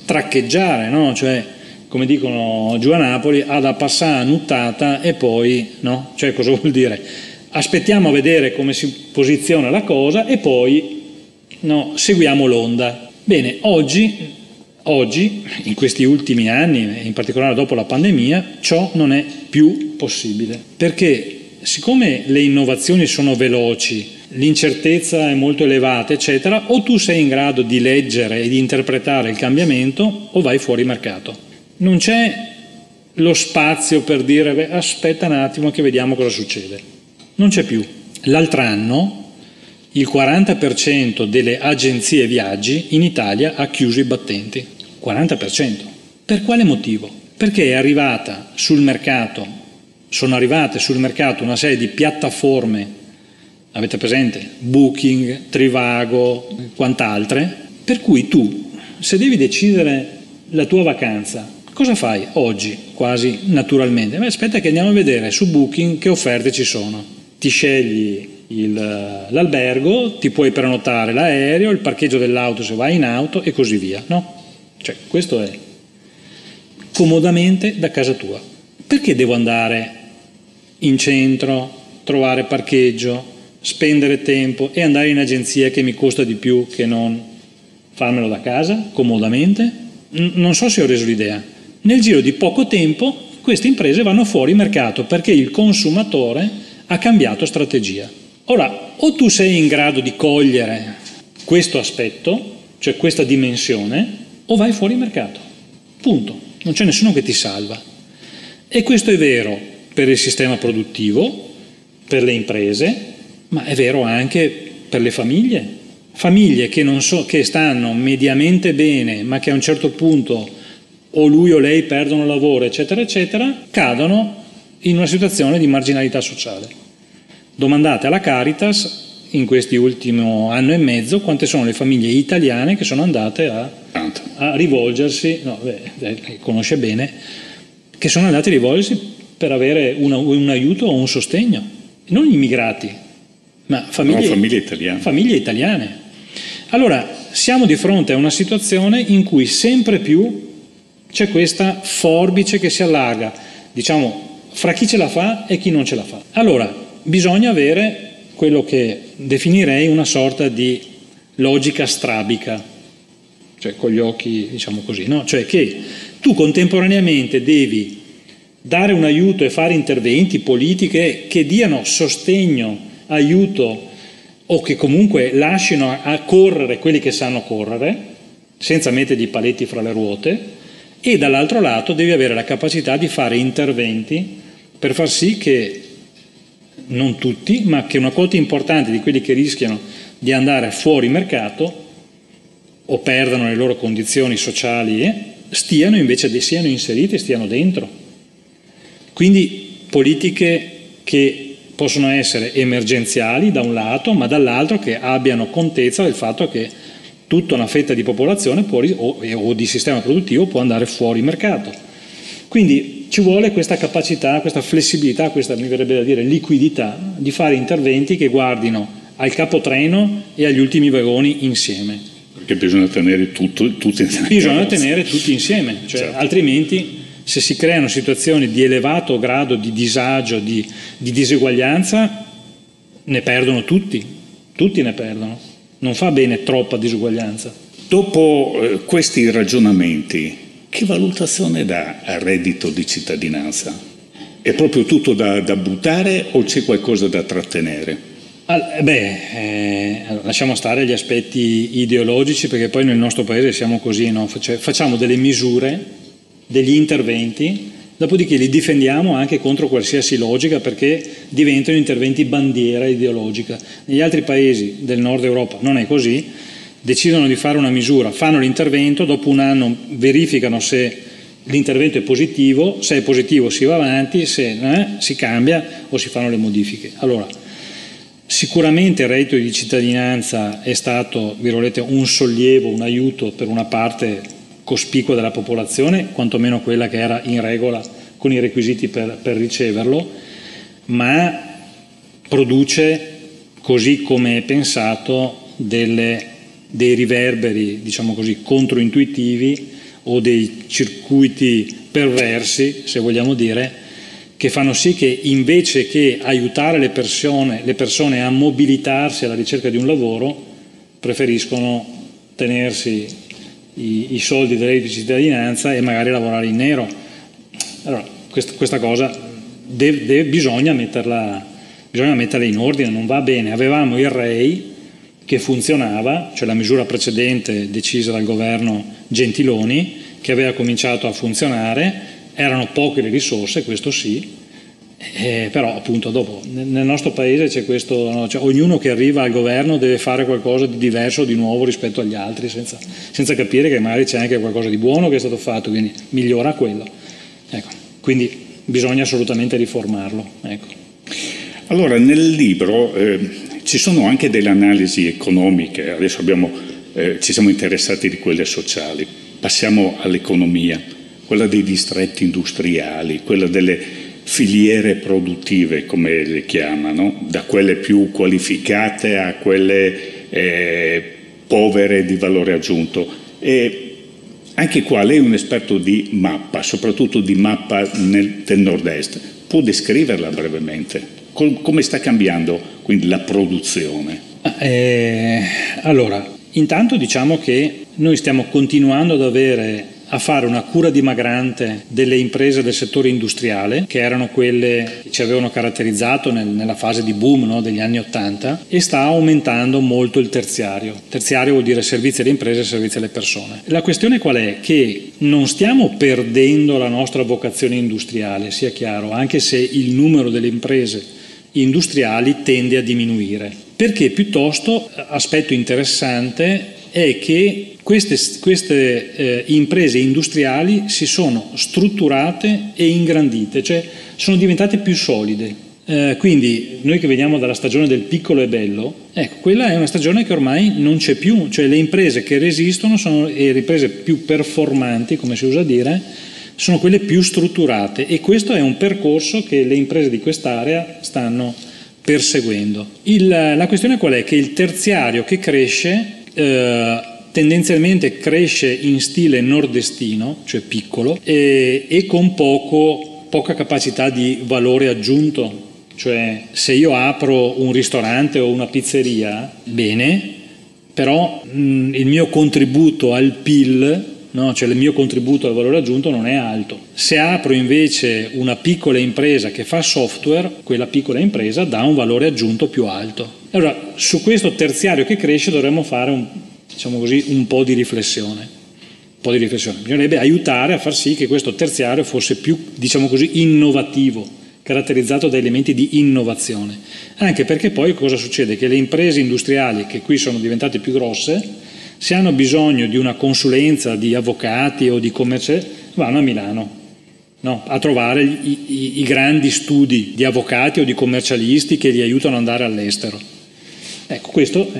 traccheggiare, no? cioè come dicono giù a Napoli, ad passare nuttata e poi, no? Cioè cosa vuol dire? Aspettiamo a vedere come si posiziona la cosa e poi no, seguiamo l'onda. Bene, oggi, oggi, in questi ultimi anni, in particolare dopo la pandemia, ciò non è più possibile, perché siccome le innovazioni sono veloci, l'incertezza è molto elevata, eccetera, o tu sei in grado di leggere e di interpretare il cambiamento o vai fuori mercato. Non c'è lo spazio per dire beh, aspetta un attimo che vediamo cosa succede. Non c'è più. L'altro anno il 40% delle agenzie viaggi in Italia ha chiuso i battenti. 40%. Per quale motivo? Perché è arrivata sul mercato, sono arrivate sul mercato una serie di piattaforme avete presente? Booking, Trivago, quant'altre, per cui tu, se devi decidere la tua vacanza, cosa fai oggi, quasi naturalmente? Beh, aspetta che andiamo a vedere su Booking che offerte ci sono. Ti scegli il, l'albergo, ti puoi prenotare l'aereo, il parcheggio dell'auto se vai in auto e così via, no? Cioè, questo è comodamente da casa tua. Perché devo andare in centro, trovare parcheggio, spendere tempo e andare in agenzia che mi costa di più che non farmelo da casa, comodamente? N- non so se ho reso l'idea. Nel giro di poco tempo queste imprese vanno fuori mercato perché il consumatore ha cambiato strategia. Ora, o tu sei in grado di cogliere questo aspetto, cioè questa dimensione, o vai fuori mercato. Punto. Non c'è nessuno che ti salva. E questo è vero per il sistema produttivo, per le imprese, ma è vero anche per le famiglie. Famiglie che, so, che stanno mediamente bene, ma che a un certo punto o lui o lei perdono lavoro, eccetera, eccetera, cadono in una situazione di marginalità sociale. Domandate alla Caritas in questi ultimi anno e mezzo quante sono le famiglie italiane che sono andate a, a rivolgersi, no, beh, conosce bene, che sono andate a rivolgersi per avere una, un aiuto o un sostegno, non immigrati, ma famiglie, no, famiglie, italiane. famiglie italiane. Allora, siamo di fronte a una situazione in cui sempre più c'è questa forbice che si allarga, diciamo, fra chi ce la fa e chi non ce la fa. Allora, bisogna avere quello che definirei una sorta di logica strabica, cioè con gli occhi, diciamo così, no? Cioè che tu contemporaneamente devi dare un aiuto e fare interventi, politiche che diano sostegno aiuto o che comunque lasciano a correre quelli che sanno correre, senza mettergli i paletti fra le ruote, e dall'altro lato devi avere la capacità di fare interventi per far sì che non tutti, ma che una quota importante di quelli che rischiano di andare fuori mercato o perdano le loro condizioni sociali stiano invece siano inseriti, stiano dentro. Quindi politiche che possono essere emergenziali da un lato, ma dall'altro che abbiano contezza del fatto che tutta una fetta di popolazione può, o, o, di sistema produttivo può andare fuori mercato. Quindi ci vuole questa capacità, questa flessibilità, questa mi verrebbe da dire liquidità di fare interventi che guardino al capotreno e agli ultimi vagoni insieme. Perché bisogna tenere tutto, tutti insieme. Bisogna tenere tutti insieme, cioè, certo. altrimenti se si creano situazioni di elevato grado di disagio, di, di diseguaglianza, ne perdono tutti, tutti ne perdono. Non fa bene troppa disuguaglianza. Dopo eh, questi ragionamenti, che valutazione dà al reddito di cittadinanza? È proprio tutto da, da buttare o c'è qualcosa da trattenere? Ah, beh, eh, lasciamo stare gli aspetti ideologici perché poi nel nostro paese siamo così, no? facciamo delle misure, degli interventi, dopodiché li difendiamo anche contro qualsiasi logica perché diventano interventi bandiera ideologica. Negli altri paesi del nord Europa non è così, decidono di fare una misura, fanno l'intervento, dopo un anno verificano se l'intervento è positivo, se è positivo si va avanti, se eh, si cambia o si fanno le modifiche. Allora, sicuramente il reddito di cittadinanza è stato un sollievo, un aiuto per una parte cospicua della popolazione, quantomeno quella che era in regola con i requisiti per, per riceverlo, ma produce, così come è pensato, delle, dei riverberi, diciamo così, controintuitivi o dei circuiti perversi, se vogliamo dire, che fanno sì che invece che aiutare le persone, le persone a mobilitarsi alla ricerca di un lavoro, preferiscono tenersi i, i soldi del reddito di cittadinanza e magari lavorare in nero. Allora, questa, questa cosa deve, deve, bisogna, metterla, bisogna metterla in ordine, non va bene. Avevamo il REI che funzionava, cioè la misura precedente decisa dal governo Gentiloni, che aveva cominciato a funzionare, erano poche le risorse, questo sì, eh, però appunto dopo nel nostro paese c'è questo, no? cioè, ognuno che arriva al governo deve fare qualcosa di diverso, di nuovo rispetto agli altri, senza, senza capire che magari c'è anche qualcosa di buono che è stato fatto, quindi migliora quello. Ecco, quindi bisogna assolutamente riformarlo. Ecco. Allora, nel libro eh, ci sono anche delle analisi economiche, adesso abbiamo, eh, ci siamo interessati di quelle sociali, passiamo all'economia, quella dei distretti industriali, quella delle filiere produttive, come le chiamano, da quelle più qualificate a quelle eh, povere di valore aggiunto. E anche qua lei è un esperto di mappa, soprattutto di mappa nel, del nord-est. Può descriverla brevemente? Com, come sta cambiando quindi la produzione? Eh, allora, intanto diciamo che noi stiamo continuando ad avere a fare una cura dimagrante delle imprese del settore industriale, che erano quelle che ci avevano caratterizzato nel, nella fase di boom no, degli anni Ottanta, e sta aumentando molto il terziario. Terziario vuol dire servizi alle imprese e servizi alle persone. La questione qual è? Che non stiamo perdendo la nostra vocazione industriale, sia chiaro, anche se il numero delle imprese industriali tende a diminuire. Perché piuttosto, aspetto interessante, è che queste, queste eh, imprese industriali si sono strutturate e ingrandite, cioè sono diventate più solide. Eh, quindi noi che veniamo dalla stagione del piccolo e bello, ecco, quella è una stagione che ormai non c'è più, cioè le imprese che resistono sono le imprese più performanti, come si usa dire, sono quelle più strutturate e questo è un percorso che le imprese di quest'area stanno perseguendo. Il, la questione qual è? Che il terziario che cresce eh, tendenzialmente cresce in stile nordestino, cioè piccolo, e, e con poco, poca capacità di valore aggiunto. Cioè se io apro un ristorante o una pizzeria, bene, però mh, il mio contributo al PIL No, cioè il mio contributo al valore aggiunto non è alto. Se apro invece una piccola impresa che fa software, quella piccola impresa dà un valore aggiunto più alto. Allora, su questo terziario che cresce dovremmo fare un, diciamo così, un po' di riflessione. Un po' di riflessione. Bisognerebbe aiutare a far sì che questo terziario fosse più, diciamo così, innovativo, caratterizzato da elementi di innovazione. Anche perché poi cosa succede? Che le imprese industriali che qui sono diventate più grosse, se hanno bisogno di una consulenza di avvocati o di commerciali, vanno a Milano. No, a trovare i, i, i grandi studi di avvocati o di commercialisti che li aiutano ad andare all'estero. Ecco, questo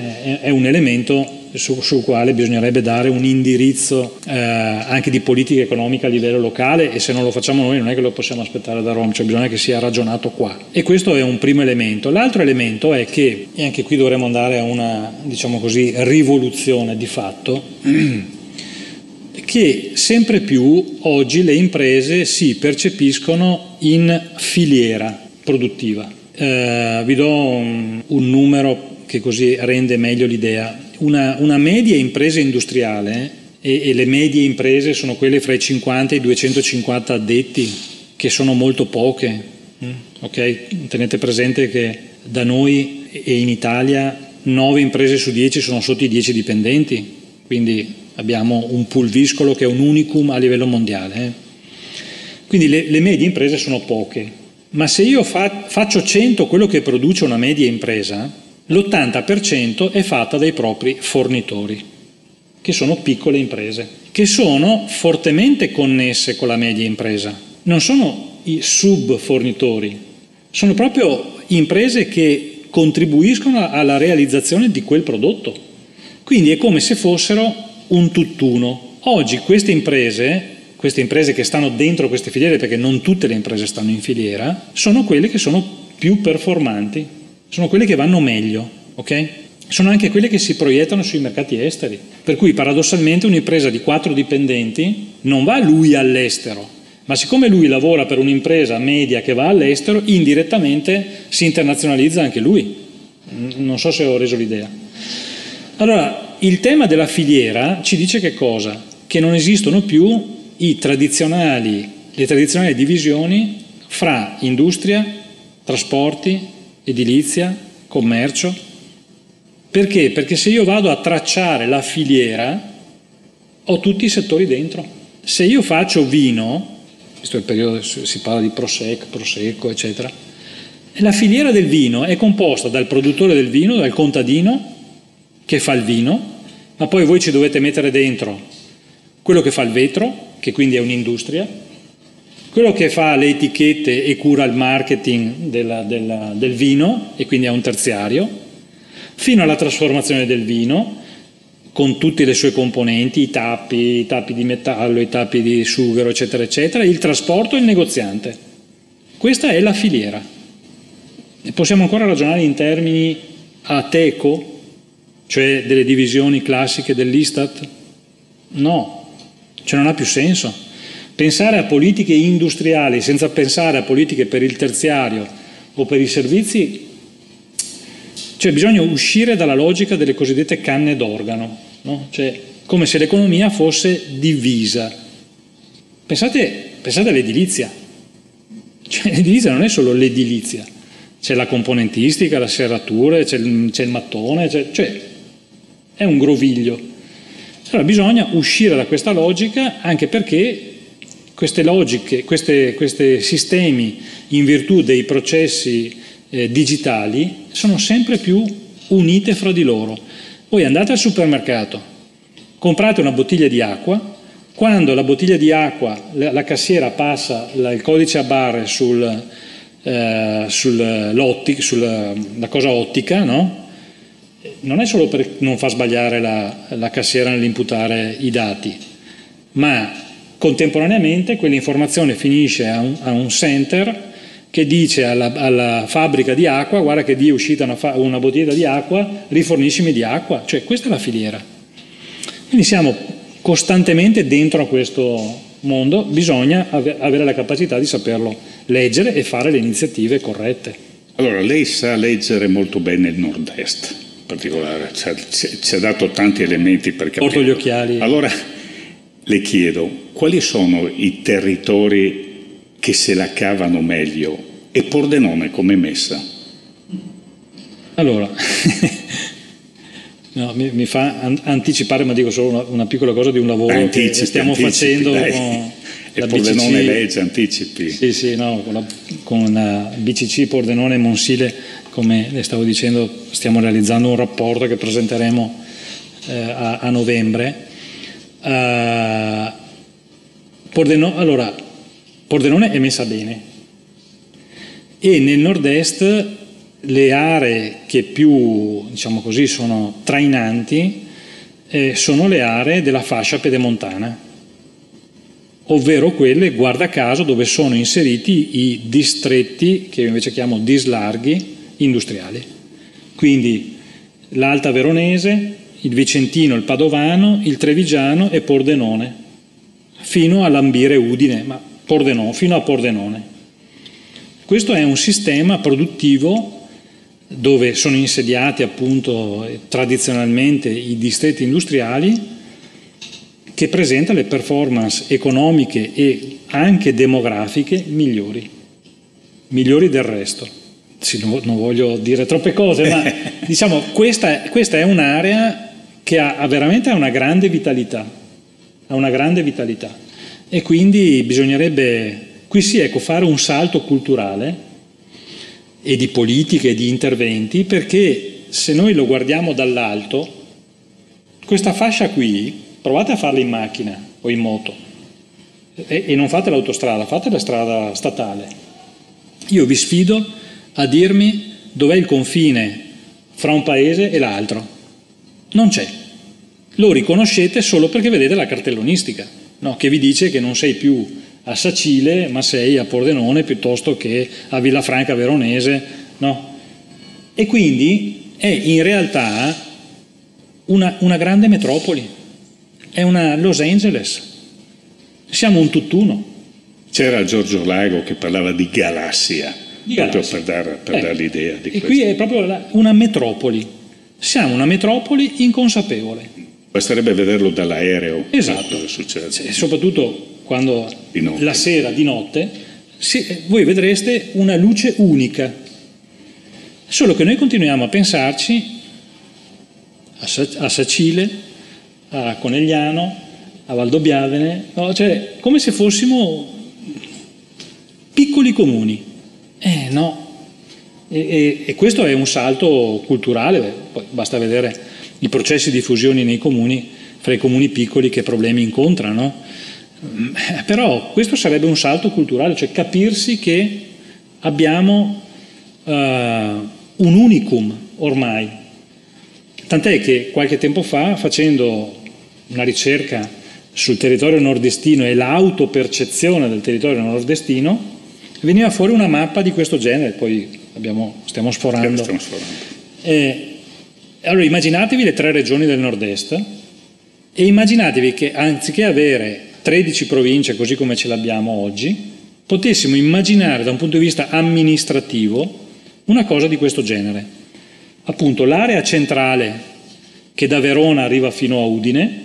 è, un elemento su, sul quale bisognerebbe dare un indirizzo eh, anche di politica economica a livello locale e se non lo facciamo noi non è che lo possiamo aspettare da Roma, cioè bisogna che sia ragionato qua. E questo è un primo elemento. L'altro elemento è che, e anche qui dovremmo andare a una, diciamo così, rivoluzione di fatto, che sempre più oggi le imprese si percepiscono in filiera produttiva. Eh, vi do un, un numero che così rende meglio l'idea. Una, una media impresa industriale, e, e, le medie imprese sono quelle fra i 50 e i 250 addetti, che sono molto poche, Mm, ok? Tenete presente che da noi e in Italia 9 imprese su 10 sono sotto i 10 dipendenti, quindi abbiamo un pulviscolo che è un unicum a livello mondiale. Eh? Quindi le, le, medie imprese sono poche, ma se io fa, faccio 100 quello che produce una media impresa, l'80% è fatta dai propri fornitori, che sono piccole imprese, che sono fortemente connesse con la media impresa. Non sono i subfornitori, sono proprio imprese che contribuiscono alla realizzazione di quel prodotto. Quindi è come se fossero un tutt'uno. Oggi queste imprese, queste imprese che stanno dentro queste filiere, perché non tutte le imprese stanno in filiera, sono quelle che sono più performanti, sono quelle che vanno meglio, ok? Sono anche quelle che si proiettano sui mercati esteri. Per cui paradossalmente un'impresa di quattro dipendenti non va lui all'estero, ma siccome lui lavora per un'impresa media che va all'estero, indirettamente si internazionalizza anche lui. Non so se ho reso l'idea. Allora, il tema della filiera ci dice che cosa? Che non esistono più tradizionali, le tradizionali divisioni fra industria, trasporti, edilizia, commercio. Perché? Perché se io vado a tracciare la filiera, ho tutti i settori dentro. Se io faccio vino, questo è il periodo, si parla di Prosec, Prosecco, eccetera. La filiera del vino è composta dal produttore del vino, dal contadino che fa il vino, ma poi voi ci dovete mettere dentro quello che fa il vetro, che quindi è un'industria, quello che fa le etichette e cura il marketing della, della, del vino, e quindi è un terziario, fino alla trasformazione del vino, con tutte le sue componenti, i tappi, i tappi di metallo, i tappi di sughero, eccetera, eccetera, il trasporto e il negoziante. Questa è la filiera. E possiamo ancora ragionare in termini a teco, cioè delle divisioni classiche dell'Istat? No, cioè non ha più senso. Pensare a politiche industriali senza pensare a politiche per il terziario o per i servizi cioè bisogna uscire dalla logica delle cosiddette canne d'organo, no? cioè, come se l'economia fosse divisa. Pensate, pensate all'edilizia, cioè, l'edilizia non è solo l'edilizia, c'è la componentistica, la serratura, c'è il, il mattone, cioè è un groviglio. Allora bisogna uscire da questa logica anche perché queste logiche, questi sistemi in virtù dei processi eh, digitali sono sempre più unite fra di loro. Voi andate al supermercato, comprate una bottiglia di acqua, quando la bottiglia di acqua, la, la cassiera passa la, il codice a barre sul, eh, sull'ottica, sulla cosa ottica, no? non è solo per non far sbagliare la, la cassiera nell'imputare i dati, ma contemporaneamente quell'informazione finisce a un, a un center che dice alla, alla, fabbrica di acqua guarda che di è uscita una, una bottiglia di acqua, riforniscimi di acqua, cioè questa è la filiera. Quindi siamo costantemente dentro a questo mondo, bisogna ave- avere la capacità di saperlo leggere e fare le iniziative corrette. Allora, lei sa leggere molto bene il nord-est, in particolare, ci ha, ci ha dato tanti elementi per capire. Porto gli occhiali. Allora, le chiedo, quali sono i territori che se la cavano meglio e Pordenone come messa? Allora, no, mi, mi, fa an- anticipare, ma dico solo una, una, piccola cosa di un lavoro anticipi, che stiamo anticipi, facendo dai. con e la Pordenone BCC. legge, anticipi. Sì, sì, no, con, la, con la BCC Pordenone Monsile, come le stavo dicendo, stiamo realizzando un rapporto che presenteremo eh, a, a, novembre. Uh, Pordenone, allora, Pordenone è messa bene e nel nord-est le aree che più diciamo così, sono trainanti eh, sono le aree della fascia pedemontana, ovvero quelle, guarda caso, dove sono inseriti i distretti, che io invece chiamo dislarghi, industriali. Quindi l'Alta Veronese, il Vicentino, il Padovano, il Trevigiano e Pordenone, fino a Lambire Udine, ma Pordenone, fino a Pordenone. Questo è un sistema produttivo dove sono insediati appunto tradizionalmente i distretti industriali che presenta le performance economiche e anche demografiche migliori. migliori del resto. Sì, non, voglio dire troppe cose, ma diciamo questa, questa è un'area che ha, ha veramente una grande vitalità, ha una grande vitalità e quindi bisognerebbe qui sì ecco, fare un salto culturale e di politiche e di interventi perché se noi lo guardiamo dall'alto, questa fascia qui, provate a farla in macchina o in moto e, e non fate l'autostrada, fate la strada statale. Io vi sfido a dirmi dov'è il confine fra un paese e l'altro. Non c'è. Lo riconoscete solo perché vedete la cartellonistica, no? che vi dice che non sei più a Sacile, ma sei a Pordenone piuttosto che a Villafranca Veronese. No? E quindi è in realtà una, una grande metropoli, è una Los Angeles. Siamo un tutt'uno. C'era Giorgio Lago che parlava di galassia, di galassia. proprio per, dar, per eh, dare l'idea di e questo. E qui è proprio una metropoli. Siamo una metropoli inconsapevole. Basterebbe vederlo dall'aereo. Esatto. Sì, soprattutto quando la sera, di notte, sì, voi vedreste una luce unica. Solo che noi continuiamo a pensarci a Sacile, a Conegliano, a Valdobbiadene, no? cioè come se fossimo piccoli comuni. Eh no, e, e, e, questo è un salto culturale, poi basta vedere i processi di fusione nei comuni, fra i comuni piccoli che problemi incontrano. Eh, però questo sarebbe un salto culturale, cioè capirsi che abbiamo uh, un unicum ormai. Tant'è che qualche tempo fa, facendo una ricerca sul territorio nordestino e l'autopercezione del territorio nordestino, veniva fuori una mappa di questo genere, poi abbiamo, stiamo sforando. Stiamo sforando. Eh, allora immaginatevi le tre regioni del nord-est e immaginatevi che anziché avere 13 province così come ce l'abbiamo oggi, potessimo immaginare da un punto di vista amministrativo una cosa di questo genere. Appunto l'area centrale che da Verona arriva fino a Udine,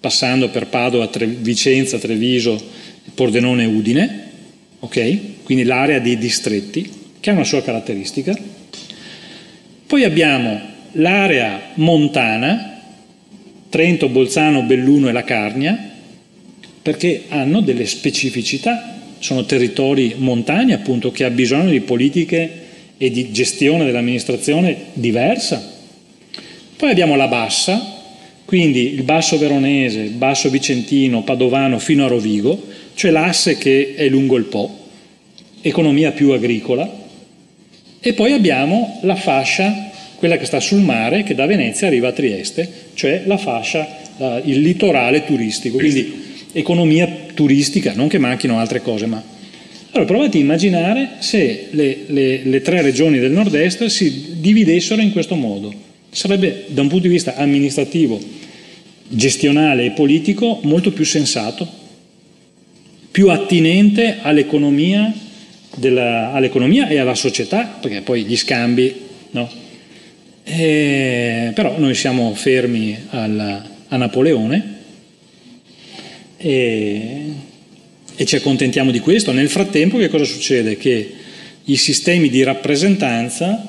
passando per Padova, Tre, Vicenza, Treviso, Pordenone e Udine, ok? Quindi l'area dei distretti, che ha una sua caratteristica. Poi abbiamo l'area montana, Trento, Bolzano, Belluno e la Carnia, perché hanno delle specificità, sono territori montani appunto che hanno bisogno di politiche e di gestione dell'amministrazione diversa. Poi abbiamo la bassa, quindi il basso veronese, basso vicentino, padovano fino a Rovigo, cioè l'asse che è lungo il Po, economia più agricola, e poi abbiamo la fascia, quella che sta sul mare, che da Venezia arriva a Trieste, cioè la fascia, il litorale turistico, quindi economia turistica, non che manchino altre cose, ma... Allora provate a immaginare se le, le, le tre regioni del nord-est si dividessero in questo modo. Sarebbe da un punto di vista amministrativo, gestionale e politico molto più sensato, più attinente all'economia, della, all'economia e alla società, perché poi gli scambi, no? E, però noi siamo fermi al, a Napoleone e, e ci accontentiamo di questo. Nel frattempo che cosa succede? Che i sistemi di rappresentanza,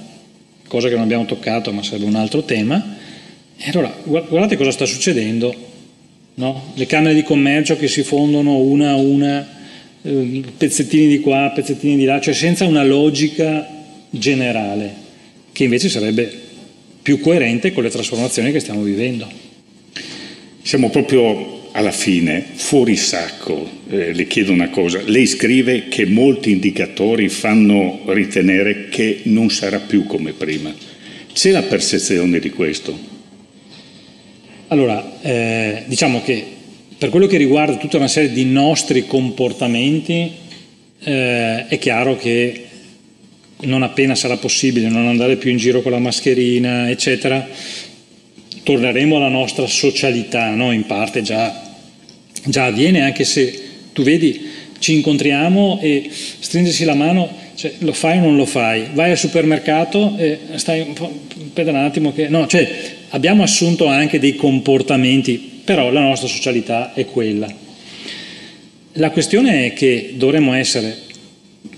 cosa che non abbiamo toccato ma sarebbe un altro tema, e allora guardate cosa sta succedendo, no? le camere di commercio che si fondono una a una, eh, pezzettini di qua, pezzettini di là, cioè senza una logica generale, che invece sarebbe più coerente con le trasformazioni che stiamo vivendo. Siamo proprio alla fine, fuori sacco, eh, le chiedo una cosa, lei scrive che molti indicatori fanno ritenere che non sarà più come prima. C'è la percezione di questo? Allora, eh, diciamo che per quello che riguarda tutta una serie di nostri comportamenti, eh, è chiaro che non appena sarà possibile non andare più in giro con la mascherina, eccetera, torneremo alla nostra socialità, no? in parte già già avviene anche se tu vedi ci incontriamo e stringersi la mano, cioè, lo fai o non lo fai? Vai al supermercato e stai un po' un attimo che... No, cioè abbiamo assunto anche dei comportamenti, però la nostra socialità è quella. La questione è che dovremmo essere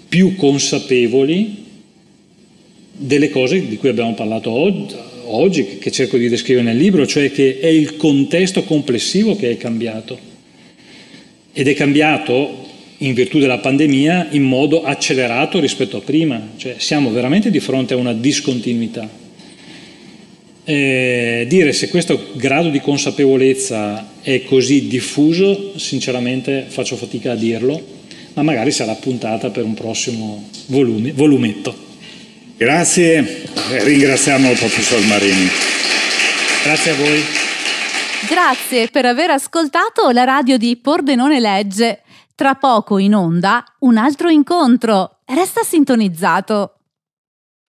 più consapevoli delle cose di cui abbiamo parlato oggi, che cerco di descrivere nel libro, cioè che è il contesto complessivo che è cambiato. Ed è cambiato in virtù della pandemia in modo accelerato rispetto a prima, cioè siamo veramente di fronte a una discontinuità. Eh, dire se questo grado di consapevolezza è così diffuso, sinceramente faccio fatica a dirlo, ma magari sarà puntata per un prossimo volume, volumetto. Grazie, ringraziamo il professor Marini. Grazie a voi. Grazie per aver ascoltato la radio di Pordenone Legge. Tra poco in onda un altro incontro. Resta sintonizzato.